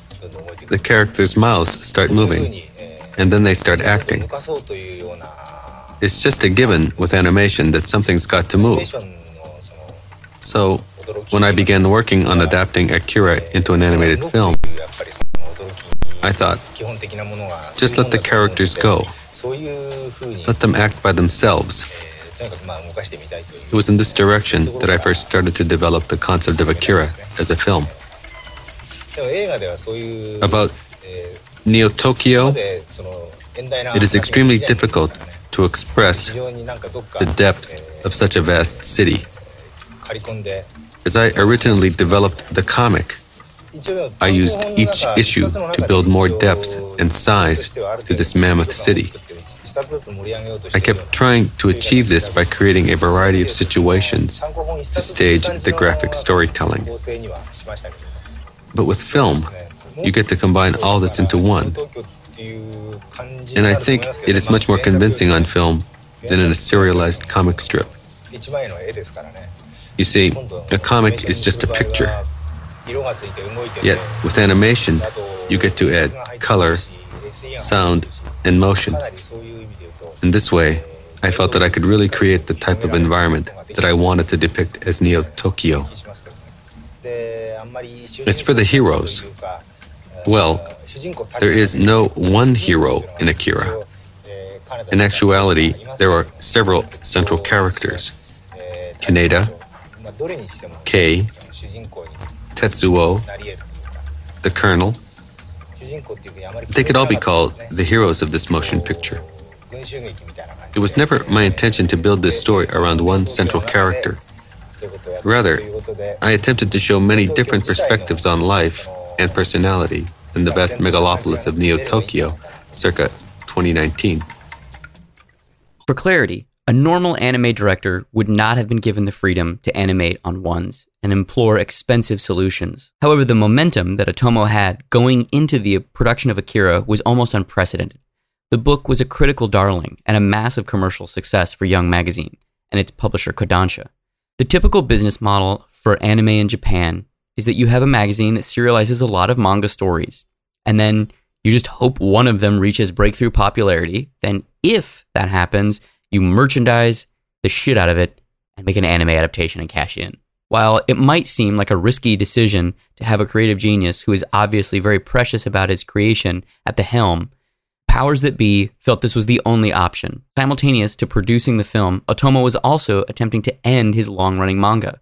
the characters' mouths start moving, and then they start acting. It's just a given with animation that something's got to move. So, when I began working on adapting Akira into an animated film, I thought, just let the characters go. Let them act by themselves. It was in this direction that I first started to develop the concept of Akira as a film. About Neo Tokyo, it is extremely difficult to express the depth of such a vast city. As I originally developed the comic, I used each issue to build more depth and size to this mammoth city. I kept trying to achieve this by creating a variety of situations to stage the graphic storytelling. But with film, you get to combine all this into one. And I think it is much more convincing on film than in a serialized comic strip. You see, a comic is just a picture. Yet, with animation, you get to add color, sound, and motion. In this way, I felt that I could really create the type of environment that I wanted to depict as Neo Tokyo. As for the heroes, well, there is no one hero in Akira. In actuality, there are several central characters Kaneda, Kei, Tetsuo, the Colonel. They could all be called the heroes of this motion picture. It was never my intention to build this story around one central character. Rather, I attempted to show many different perspectives on life and personality in the vast megalopolis of Neo Tokyo, circa 2019. For clarity, a normal anime director would not have been given the freedom to animate on ones and implore expensive solutions. However, the momentum that Otomo had going into the production of Akira was almost unprecedented. The book was a critical darling and a massive commercial success for Young Magazine and its publisher Kodansha. The typical business model for anime in Japan is that you have a magazine that serializes a lot of manga stories, and then you just hope one of them reaches breakthrough popularity. Then, if that happens, you merchandise the shit out of it and make an anime adaptation and cash in. While it might seem like a risky decision to have a creative genius who is obviously very precious about his creation at the helm, powers that be felt this was the only option. Simultaneous to producing the film, Otomo was also attempting to end his long running manga.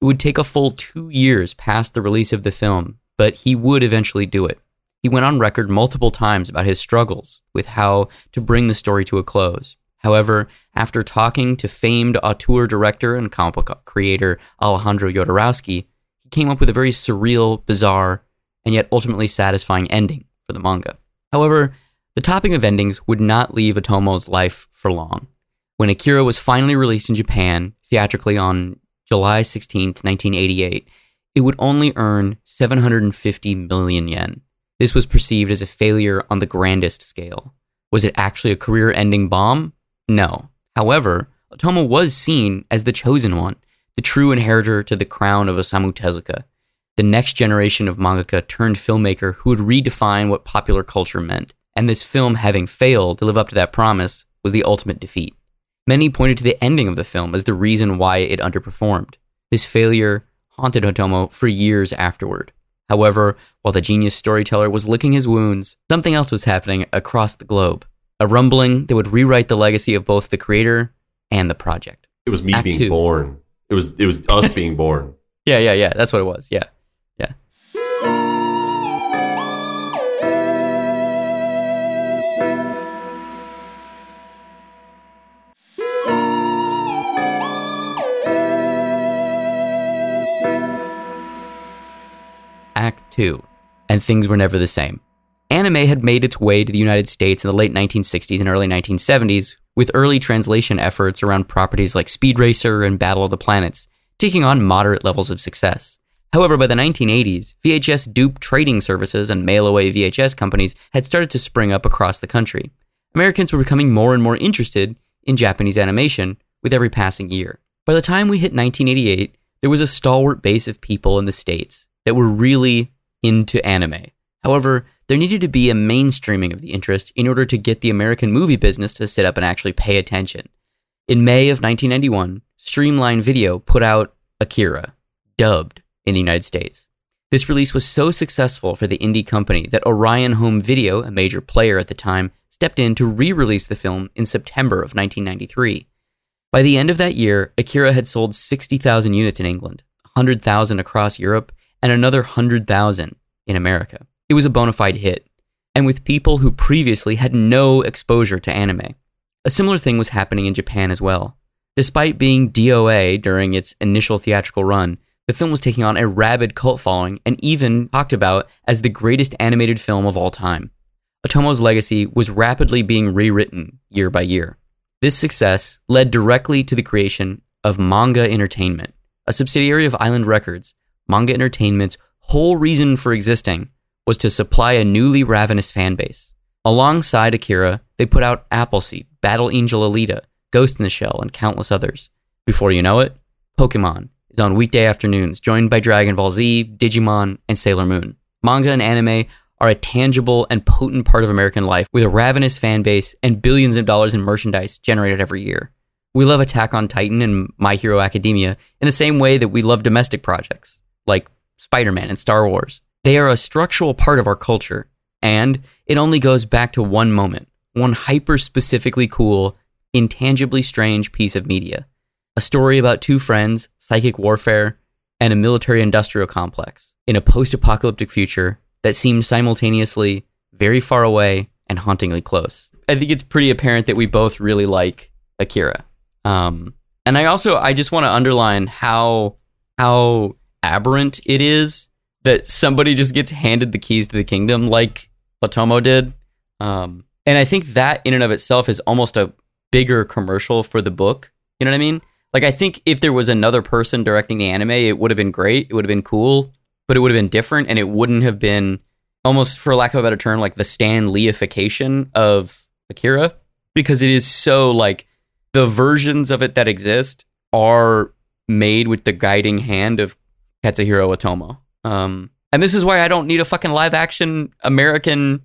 It would take a full two years past the release of the film, but he would eventually do it. He went on record multiple times about his struggles with how to bring the story to a close. However, after talking to famed auteur director and comic book creator Alejandro Jodorowsky, he came up with a very surreal, bizarre, and yet ultimately satisfying ending for the manga. However, the topping of endings would not leave Otomo's life for long. When Akira was finally released in Japan theatrically on July 16, 1988, it would only earn 750 million yen. This was perceived as a failure on the grandest scale. Was it actually a career ending bomb? No. However, Otomo was seen as the chosen one, the true inheritor to the crown of Osamu Tezuka, the next generation of mangaka turned filmmaker who would redefine what popular culture meant. And this film, having failed to live up to that promise, was the ultimate defeat. Many pointed to the ending of the film as the reason why it underperformed. This failure haunted Otomo for years afterward. However, while the genius storyteller was licking his wounds, something else was happening across the globe. A rumbling that would rewrite the legacy of both the creator and the project. It was me Act being two. born. It was it was us being born. Yeah, yeah, yeah. That's what it was. Yeah. Yeah. Act 2. And things were never the same. Anime had made its way to the United States in the late 1960s and early 1970s, with early translation efforts around properties like Speed Racer and Battle of the Planets, taking on moderate levels of success. However, by the 1980s, VHS dupe trading services and mail away VHS companies had started to spring up across the country. Americans were becoming more and more interested in Japanese animation with every passing year. By the time we hit 1988, there was a stalwart base of people in the States that were really into anime. However, there needed to be a mainstreaming of the interest in order to get the American movie business to sit up and actually pay attention. In May of 1991, Streamline Video put out Akira, dubbed in the United States. This release was so successful for the indie company that Orion Home Video, a major player at the time, stepped in to re release the film in September of 1993. By the end of that year, Akira had sold 60,000 units in England, 100,000 across Europe, and another 100,000 in America. It was a bona fide hit, and with people who previously had no exposure to anime. A similar thing was happening in Japan as well. Despite being DOA during its initial theatrical run, the film was taking on a rabid cult following and even talked about as the greatest animated film of all time. Otomo's legacy was rapidly being rewritten year by year. This success led directly to the creation of Manga Entertainment, a subsidiary of Island Records. Manga Entertainment's whole reason for existing was to supply a newly ravenous fan base. Alongside Akira, they put out Appleseed, Battle Angel Alita, Ghost in the Shell, and countless others. Before you know it, Pokemon is on weekday afternoons, joined by Dragon Ball Z, Digimon, and Sailor Moon. Manga and anime are a tangible and potent part of American life with a ravenous fan base and billions of dollars in merchandise generated every year. We love Attack on Titan and My Hero Academia in the same way that we love domestic projects like Spider Man and Star Wars. They are a structural part of our culture, and it only goes back to one moment, one hyper specifically cool, intangibly strange piece of media. A story about two friends, psychic warfare, and a military industrial complex in a post apocalyptic future that seemed simultaneously very far away and hauntingly close. I think it's pretty apparent that we both really like Akira. Um, and I also I just want to underline how how aberrant it is that somebody just gets handed the keys to the kingdom like Otomo did. Um, and I think that in and of itself is almost a bigger commercial for the book. You know what I mean? Like I think if there was another person directing the anime, it would have been great. It would have been cool, but it would have been different, and it wouldn't have been almost, for lack of a better term, like the Stan Leification of Akira, because it is so like the versions of it that exist are made with the guiding hand of Katsuhiro Otomo. Um, and this is why I don't need a fucking live action American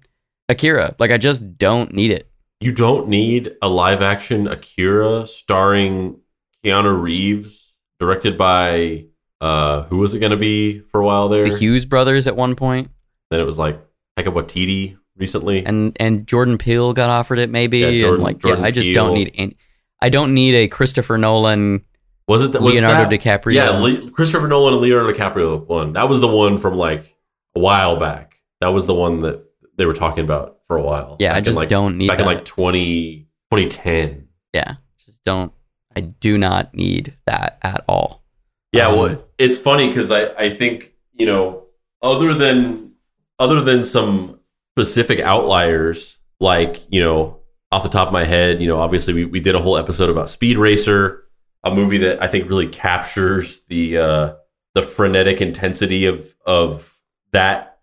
Akira. Like I just don't need it. You don't need a live action Akira starring Keanu Reeves, directed by uh who was it going to be for a while there? The Hughes brothers at one point, then it was like Taika Waititi recently. and and Jordan Peele got offered it maybe, Yeah, Jordan- and like Jordan yeah, I just Peele. don't need any. I don't need a Christopher Nolan. Was it that was Leonardo that- DiCaprio. Yeah, Le- Christopher Nolan and Leonardo DiCaprio one. That was the one from like a while back. That was the one that they were talking about for a while. Yeah, I just like, don't need back in like 20, 2010. Yeah, just don't. I do not need that at all. Yeah, Um, well, it's funny because I, I think you know other than other than some specific outliers, like you know, off the top of my head, you know, obviously we, we did a whole episode about Speed Racer, a movie that I think really captures the uh, the frenetic intensity of of that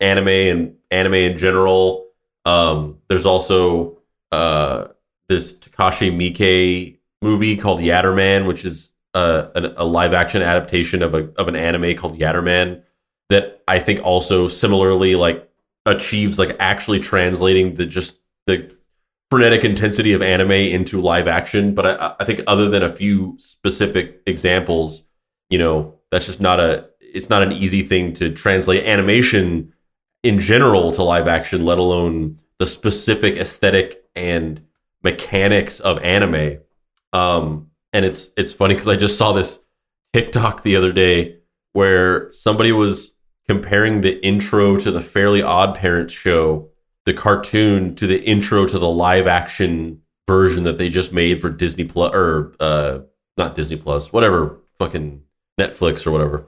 anime and anime in general. Um, there's also uh, this Takashi Miike movie called Yatterman, which is a, a, a live action adaptation of a of an anime called Yatterman that I think also similarly like achieves like actually translating the just the frenetic intensity of anime into live action. But I, I think other than a few specific examples, you know, that's just not a it's not an easy thing to translate animation in general to live action, let alone the specific aesthetic and mechanics of anime. Um, and it's it's funny because I just saw this TikTok the other day where somebody was comparing the intro to the Fairly Odd Parents show, the cartoon, to the intro to the live action version that they just made for Disney Plus or uh, not Disney Plus, whatever, fucking Netflix or whatever.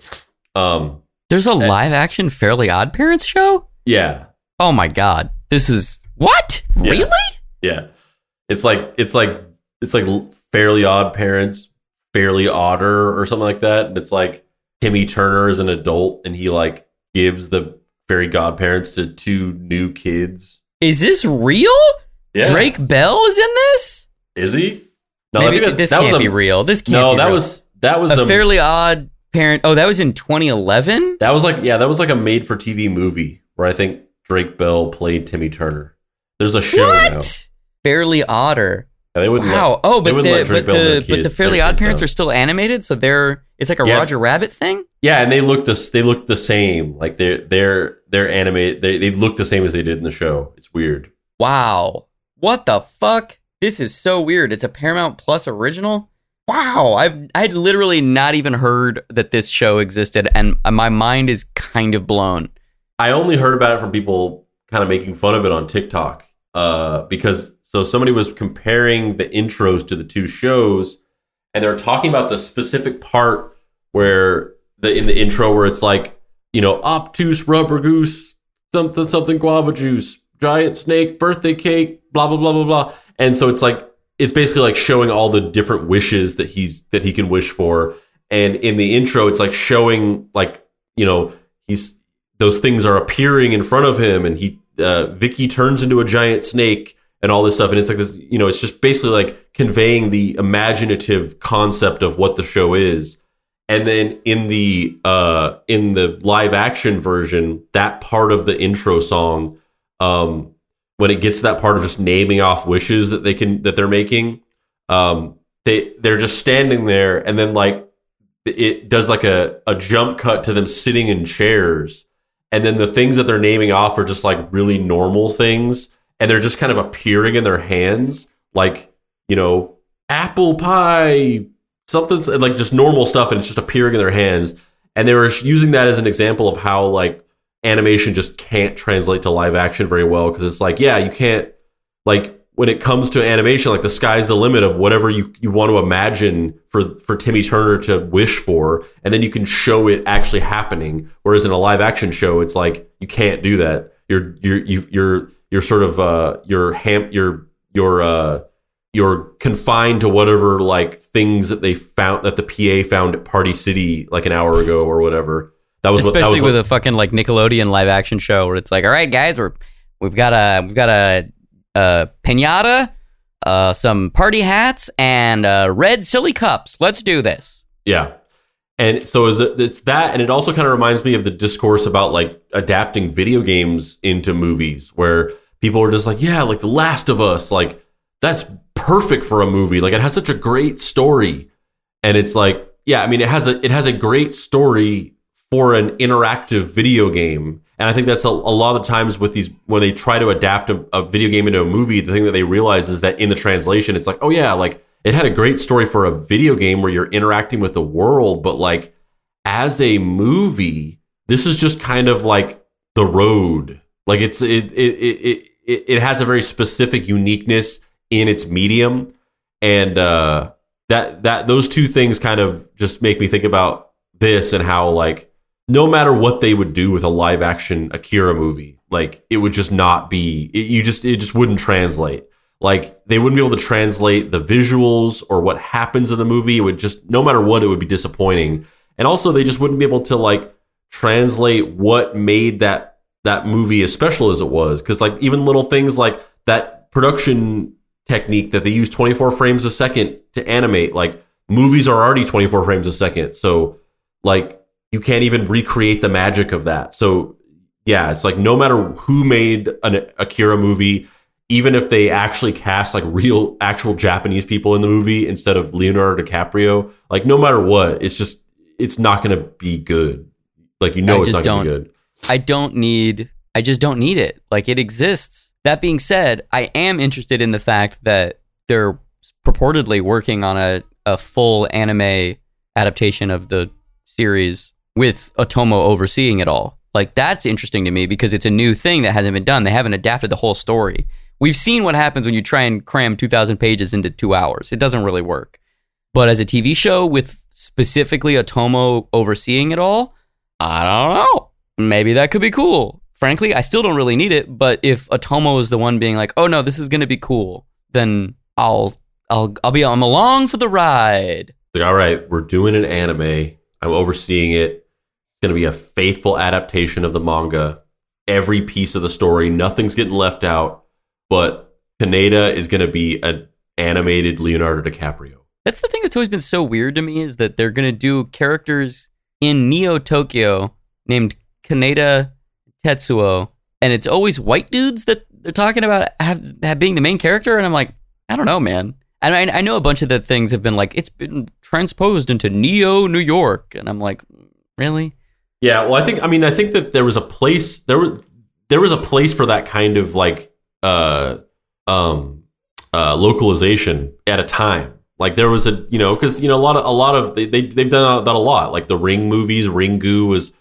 Um, There's a live action Fairly Odd Parents show? Yeah. Oh my god. This is what? Yeah. Really? Yeah. It's like it's like it's like Fairly Odd Parents, Fairly Odder or something like that. And it's like Timmy Turner is an adult and he like gives the fairy godparents to two new kids. Is this real? Yeah. Drake Bell is in this? Is he? No, Maybe that, this that can't was a, be real. This can't No, be that real. was that was a a, Fairly Odd Parent. Oh, that was in 2011? that was like yeah, that was like a made for TV movie where I think Drake Bell played Timmy Turner. There's a show now. Fairly Odder. Yeah, they wouldn't Wow. let, oh, but the but the but the Fairly Odd Parents are still animated, so they're it's like a Yeah. Roger Rabbit thing. Yeah, and they look this. They look the same. Like they're they're they're animated. They they look the same as they did in the show. It's weird. Wow. What the fuck? This is so weird. It's a Paramount Plus original. Wow. I've I'd literally not even heard that this show existed, and my mind is kind of blown. I only heard about it from people kind of making fun of it on TikTok. Uh, because so somebody was comparing the intros to the two shows, and they were talking about the specific part where the in the intro where it's like you know obtuse rubber goose something something guava juice giant snake birthday cake blah blah blah blah blah. And so it's like it's basically like showing all the different wishes that he's that he can wish for. And in the intro it's like showing like you know he's those things are appearing in front of him and he uh, Vicky turns into a giant snake and all this stuff. And it's like this you know it's just basically like conveying the imaginative concept of what the show is. And then in the uh in the live action version that part of the intro song um when it gets to that part of just naming off wishes that they can that they're making um they they're just standing there. And then like it does like a a jump cut to them sitting in chairs. And then the things that they're naming off are just like really normal things and they're just kind of appearing in their hands like you know apple pie something like just normal stuff and it's just appearing in their hands. And they were using that as an example of how like animation just can't translate to live action very well because it's like yeah you can't like when it comes to animation like the sky's the limit of whatever you, you want to imagine for for timmy turner to wish for and then you can show it actually happening. Whereas in a live action show it's like you can't do that. You're you're you, you're you're sort of uh you're ham you're you're uh you're confined to whatever like things that they found that the PA found at Party City like an hour ago or whatever. That was what, that Especially was with what, a fucking like Nickelodeon live action show where it's like, all right, guys, we're we've got a we've got a, a pinata, uh, some party hats, and uh, red silly cups. Let's do this. yeah. And so is it, it's that, and it also kind of reminds me of the discourse about like adapting video games into movies, where people are just like, yeah, like The Last of Us, like that's perfect for a movie. Like it has such a great story, and it's like, yeah, I mean, it has a it has a great story for an interactive video game. And I think that's a, a lot of times with these when they try to adapt a, a video game into a movie, the thing that they realize is that in the translation, it's like, oh yeah, like it had a great story for a video game where you're interacting with the world, but like as a movie, this is just kind of like the road. Like it's it it it it, it has a very specific uniqueness in its medium, and uh, that that those two things kind of just make me think about this and how like no matter what they would do with a live action Akira movie, like it would just not be. It, you just it just wouldn't translate. Like they wouldn't be able to translate the visuals or what happens in the movie. It would just no matter what, it would be disappointing. And also, they just wouldn't be able to like translate what made that that movie as special as it was. Because like even little things like that production technique that they use 24 frames a second to animate, like movies are already 24 frames a second. So like you can't even recreate the magic of that. So yeah, it's like no matter who made an Akira movie, even if they actually cast like real actual Japanese people in the movie instead of Leonardo DiCaprio, like no matter what, it's just it's not going to be good. Like you know, I it's not going to don't- be good. I don't need. I just don't need it. Like it exists. That being said, I am interested in the fact that they're purportedly working on a a full anime adaptation of the series with Otomo overseeing it all. Like that's interesting to me because it's a new thing that hasn't been done. They haven't adapted the whole story. We've seen what happens when you try and cram 2000 pages into 2 hours. It doesn't really work. But as a TV show with specifically Otomo overseeing it all, I don't know. Maybe that could be cool. Frankly, I still don't really need it, but if Otomo is the one being like, "Oh no, this is going to be cool," then I'll I'll I'll be I'm along for the ride. Like, all right, we're doing an anime. I'm overseeing it. It's going to be a faithful adaptation of the manga. Every piece of the story, nothing's getting left out. But Kaneda is going to be an animated Leonardo DiCaprio. That's the thing that's always been so weird to me is that they're going to do characters in Neo Tokyo named Kaneda Tetsuo, and it's always white dudes that they're talking about have, have being the main character, and I'm like, I don't know, man. And I, I know a bunch of the things have been like it's been transposed into Neo New York, and I'm like, really? Yeah, well, I think I mean I think that there was a place there was there was a place for that kind of like uh um uh localization at a time. Like there was a you know because you know a lot of a lot of they, they they've done done a lot like the Ring movies. Ringu was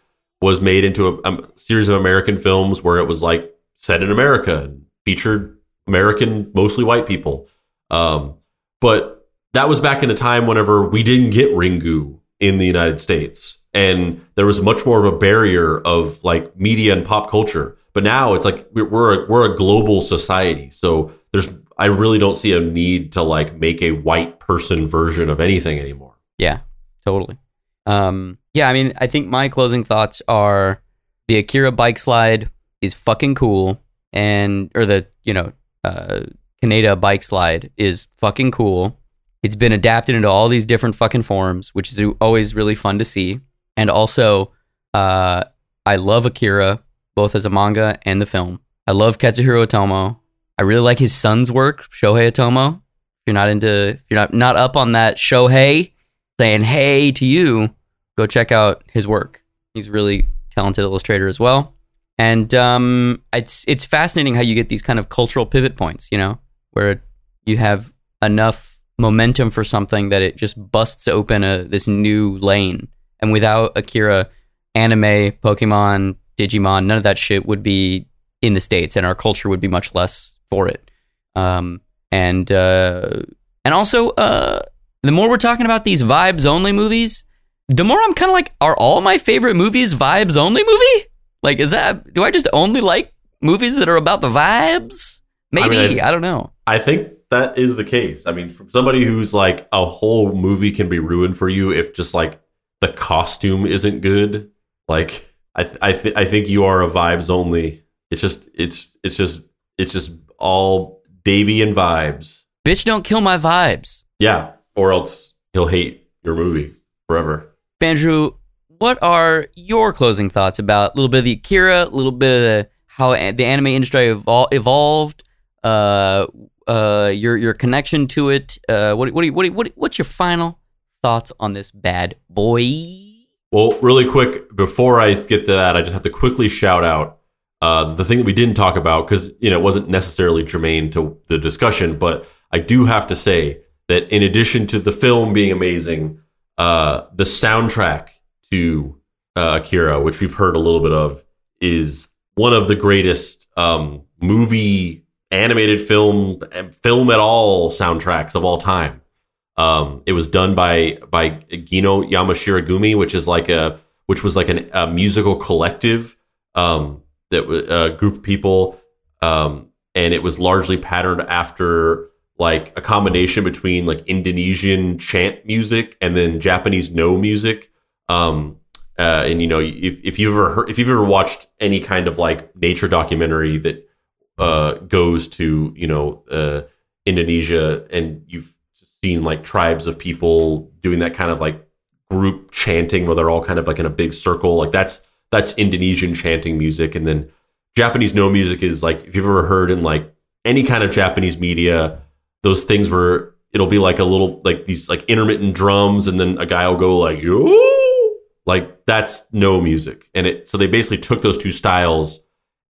was made into a, a series of American films where it was like set in America and featured American mostly white people. Um, but that was back in a time whenever we didn't get Ringu in the United States, and there was much more of a barrier of like media and pop culture. But now it's like we're we're a, global society, so there's I really don't see a need to like make a white person version of anything anymore. Yeah, totally. Um, yeah, I mean, I think my closing thoughts are the Akira bike slide is fucking cool, and or the you know uh, Kaneda bike slide is fucking cool. It's been adapted into all these different fucking forms, which is always really fun to see. And also, uh, I love Akira both as a manga and the film. I love Katsuhiro Otomo. I really like his son's work, Shohei Otomo. If you're not into, if you're not not up on that Shohei saying hey to you, go check out his work. He's really talented illustrator as well. And um, it's it's fascinating how you get these kind of cultural pivot points, you know, where you have enough momentum for something that it just busts open a this new lane. And without Akira, anime, Pokemon, Digimon, none of that shit would be in the states, and our culture would be much less for it. Um, and uh, and also, uh, the more we're talking about these vibes only movies, the more I'm kind of like, are all my favorite movies vibes only movie? Like, is that do I just only like movies that are about the vibes? Maybe I mean, I don't know. I think that is the case. I mean, from somebody who's like a whole movie can be ruined for you if just like the costume isn't good. Like I th- I th- I think you are a vibes only. It's just it's it's just it's just all Davy and vibes. Bitch, don't kill my vibes. Yeah, or else he'll hate your movie forever. Bandrew, what are your closing thoughts about a little bit of the Akira, a little bit of the, how the anime industry evol- evolved, uh, uh, your your connection to it? Uh, what what what, what what's your final thoughts on this bad boy? Well, really quick before I get to that, I just have to quickly shout out uh, the thing that we didn't talk about because you know it wasn't necessarily germane to the discussion, but I do have to say that in addition to the film being amazing, uh, the soundtrack to uh, Akira, which we've heard a little bit of, is one of the greatest um, movie animated film film at all soundtracks of all time. Um, it was done by by Geinoh Yamashirogumi, which is like a which was like an, a musical collective um, that was a group of people, um, and it was largely patterned after like a combination between like Indonesian chant music and then Japanese Noh music. Um, uh, and you know, if, if you've ever heard, if you've ever watched any kind of like nature documentary that uh, goes to you know uh, Indonesia, and you've seen like tribes of people doing that kind of like group chanting where they're all kind of like in a big circle, like that's that's Indonesian chanting music, and then Japanese Noh music is like if you've ever heard in like any kind of Japanese media, those things where it'll be like a little like these like intermittent drums, and then a guy will go like yo! Like that's Noh music, and it so they basically took those two styles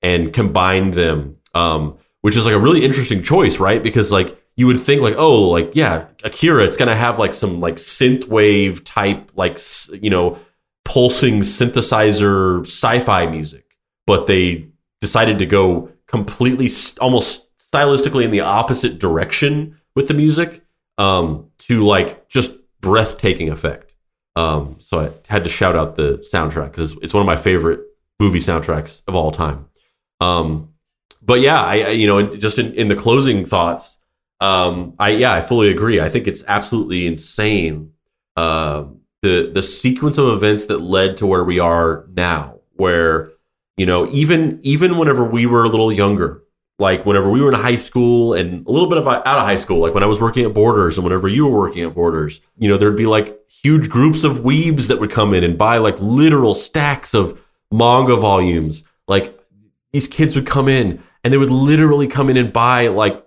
and combined them, um, which is like a really interesting choice, right? Because like you would think like oh like yeah Akira, it's gonna have like some like synth wave type like you know pulsing synthesizer sci-fi music, but they decided to go completely almost stylistically in the opposite direction with the music um, to like just breathtaking effect. Um, so I had to shout out the soundtrack because it's one of my favorite movie soundtracks of all time. Um, but yeah, I, I, you know just in, in the closing thoughts, um, I yeah I fully agree. I think it's absolutely insane uh, the the sequence of events that led to where we are now, where you know even even whenever we were a little younger, like whenever we were in high school and a little bit of out of high school, like when I was working at Borders and whenever you were working at Borders, you know, there'd be like huge groups of weebs that would come in and buy like literal stacks of manga volumes. Like these kids would come in and they would literally come in and buy like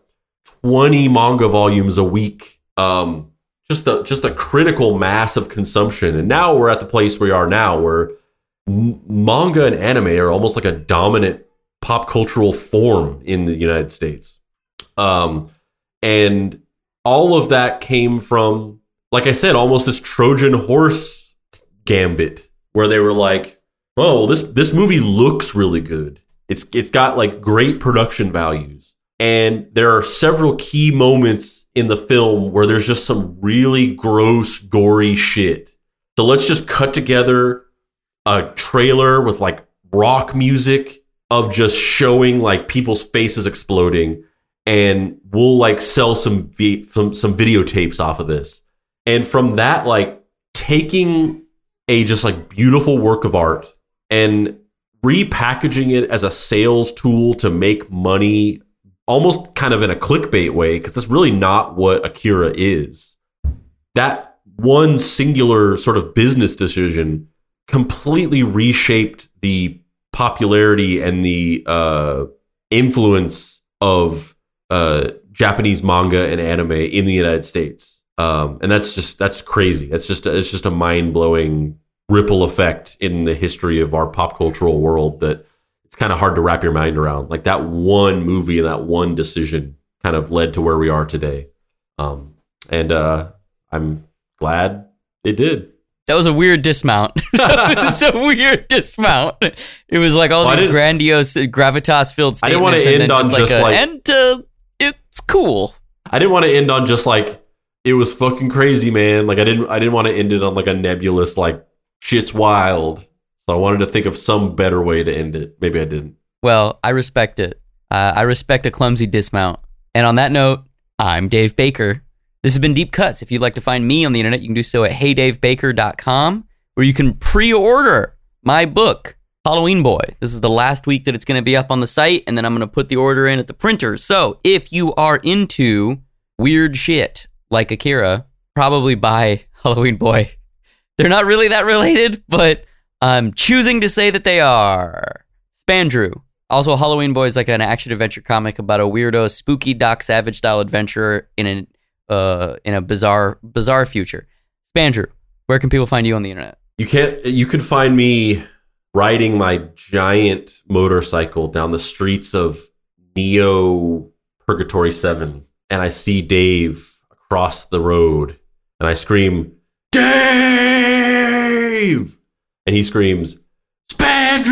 20 manga volumes a week. Um, just the just the critical mass of consumption. And now we're at the place we are now where manga and anime are almost like a dominant pop cultural form in the United States. Um, and all of that came from, like I said, almost this Trojan horse gambit, where they were like, "Oh, this this movie looks really good. It's it's got like great production values, and there are several key moments in the film where there's just some really gross, gory shit. So let's just cut together a trailer with like rock music of just showing like people's faces exploding and we'll like sell some v- some, some videotapes off of this and from that like taking a just like beautiful work of art and repackaging it as a sales tool to make money almost kind of in a clickbait way because that's really not what akira is that one singular sort of business decision completely reshaped the popularity and the uh, influence of uh, Japanese manga and anime in the United States. Um, and that's just that's crazy. That's just it's just a mind blowing ripple effect in the history of our pop cultural world that it's kind of hard to wrap your mind around. Like that one movie and that one decision kind of led to where we are today. Um, and uh, I'm glad it did. That was a weird dismount. that was a weird dismount. It was like all well, these grandiose, gravitas filled statements. I didn't want to end on just, just like, like and uh, it's cool. I didn't want to end on just like it was fucking crazy, man. Like I didn't I didn't want to end it on like a nebulous like shit's wild. So I wanted to think of some better way to end it. Maybe I didn't. Well, I respect it. Uh, I respect a clumsy dismount. And on that note, I'm Dave Baker. This has been Deep Cuts. If you'd like to find me on the internet, you can do so at heydavebaker.com, where you can pre order my book, Halloween Boy. This is the last week that it's going to be up on the site, and then I'm going to put the order in at the printer. So if you are into weird shit like Akira, probably buy Halloween Boy. They're not really that related, but I'm choosing to say that they are. Spandrew. Also, Halloween Boy is like an action adventure comic about a weirdo, spooky Doc Savage style adventurer in an uh, in a bizarre bizarre future. Spandrew, where can people find you on the internet? You can't. You can find me riding my giant motorcycle down the streets of Neo Purgatory Seven, and I see Dave across the road, and I scream, "Dave!" And he screams, "Spandrew!"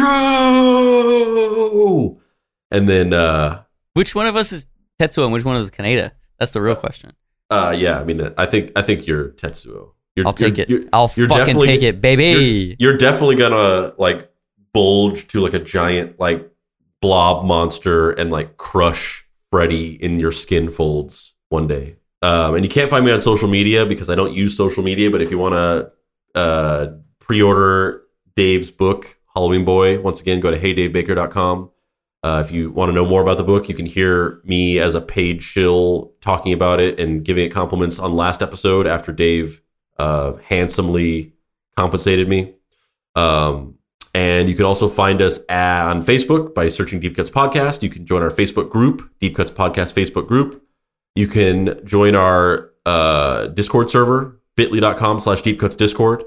And then, uh, which one of us is Tetsuo and which one is Kaneda? That's the real question. Uh, yeah, I mean, I think I think you're Tetsuo. I'll take it. I'll fucking take it, baby. You're, you're definitely gonna like bulge to like a giant like blob monster and like crush Freddy in your skin folds one day. Um, and you can't find me on social media because I don't use social media. But if you want to uh, pre-order Dave's book, Halloween Boy, once again, go to heydavebaker.com. Uh, if you want to know more about the book, you can hear me as a paid shill talking about it and giving it compliments on last episode after Dave uh, handsomely compensated me. Um, and you can also find us on Facebook by searching Deep Cuts Podcast. You can join our Facebook group, Deep Cuts Podcast Facebook group. You can join our uh, Discord server, bit.ly.com slash Deep Cuts Discord.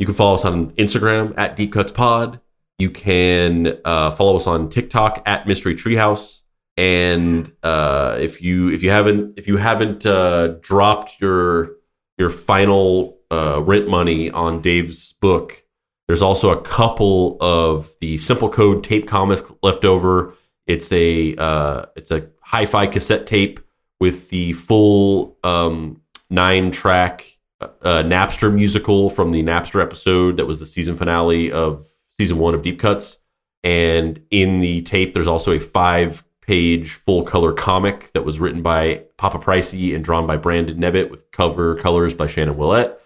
You can follow us on Instagram at Deep Cuts Pod. You can uh, follow us on TikTok at Mystery Treehouse. And uh, if you if you haven't if you haven't uh, dropped your your final uh, rent money on Dave's book, there's also a couple of the Simple Code tape comics left over. It's a uh, it's a hi-fi cassette tape with the full um, nine track uh, Napster musical from the Napster episode that was the season finale of season one of Deep Cuts. And in the tape, there's also a five page full color comic that was written by Papa Pricey and drawn by Brandon Nebbit with cover colors by Shannon Willett.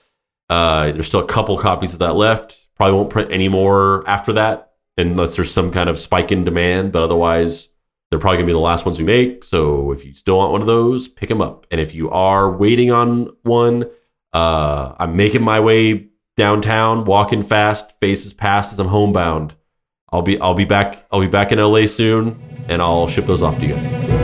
Uh, there's still a couple copies of that left. Probably won't print any more after that unless there's some kind of spike in demand. But otherwise, they're probably going to be the last ones we make. So if you still want one of those, pick them up. And if you are waiting on one, uh, I'm making my way downtown, walking fast, faces past as I'm homebound. I'll be I'll be back I'll be back in LA soon, and I'll ship those off to you guys.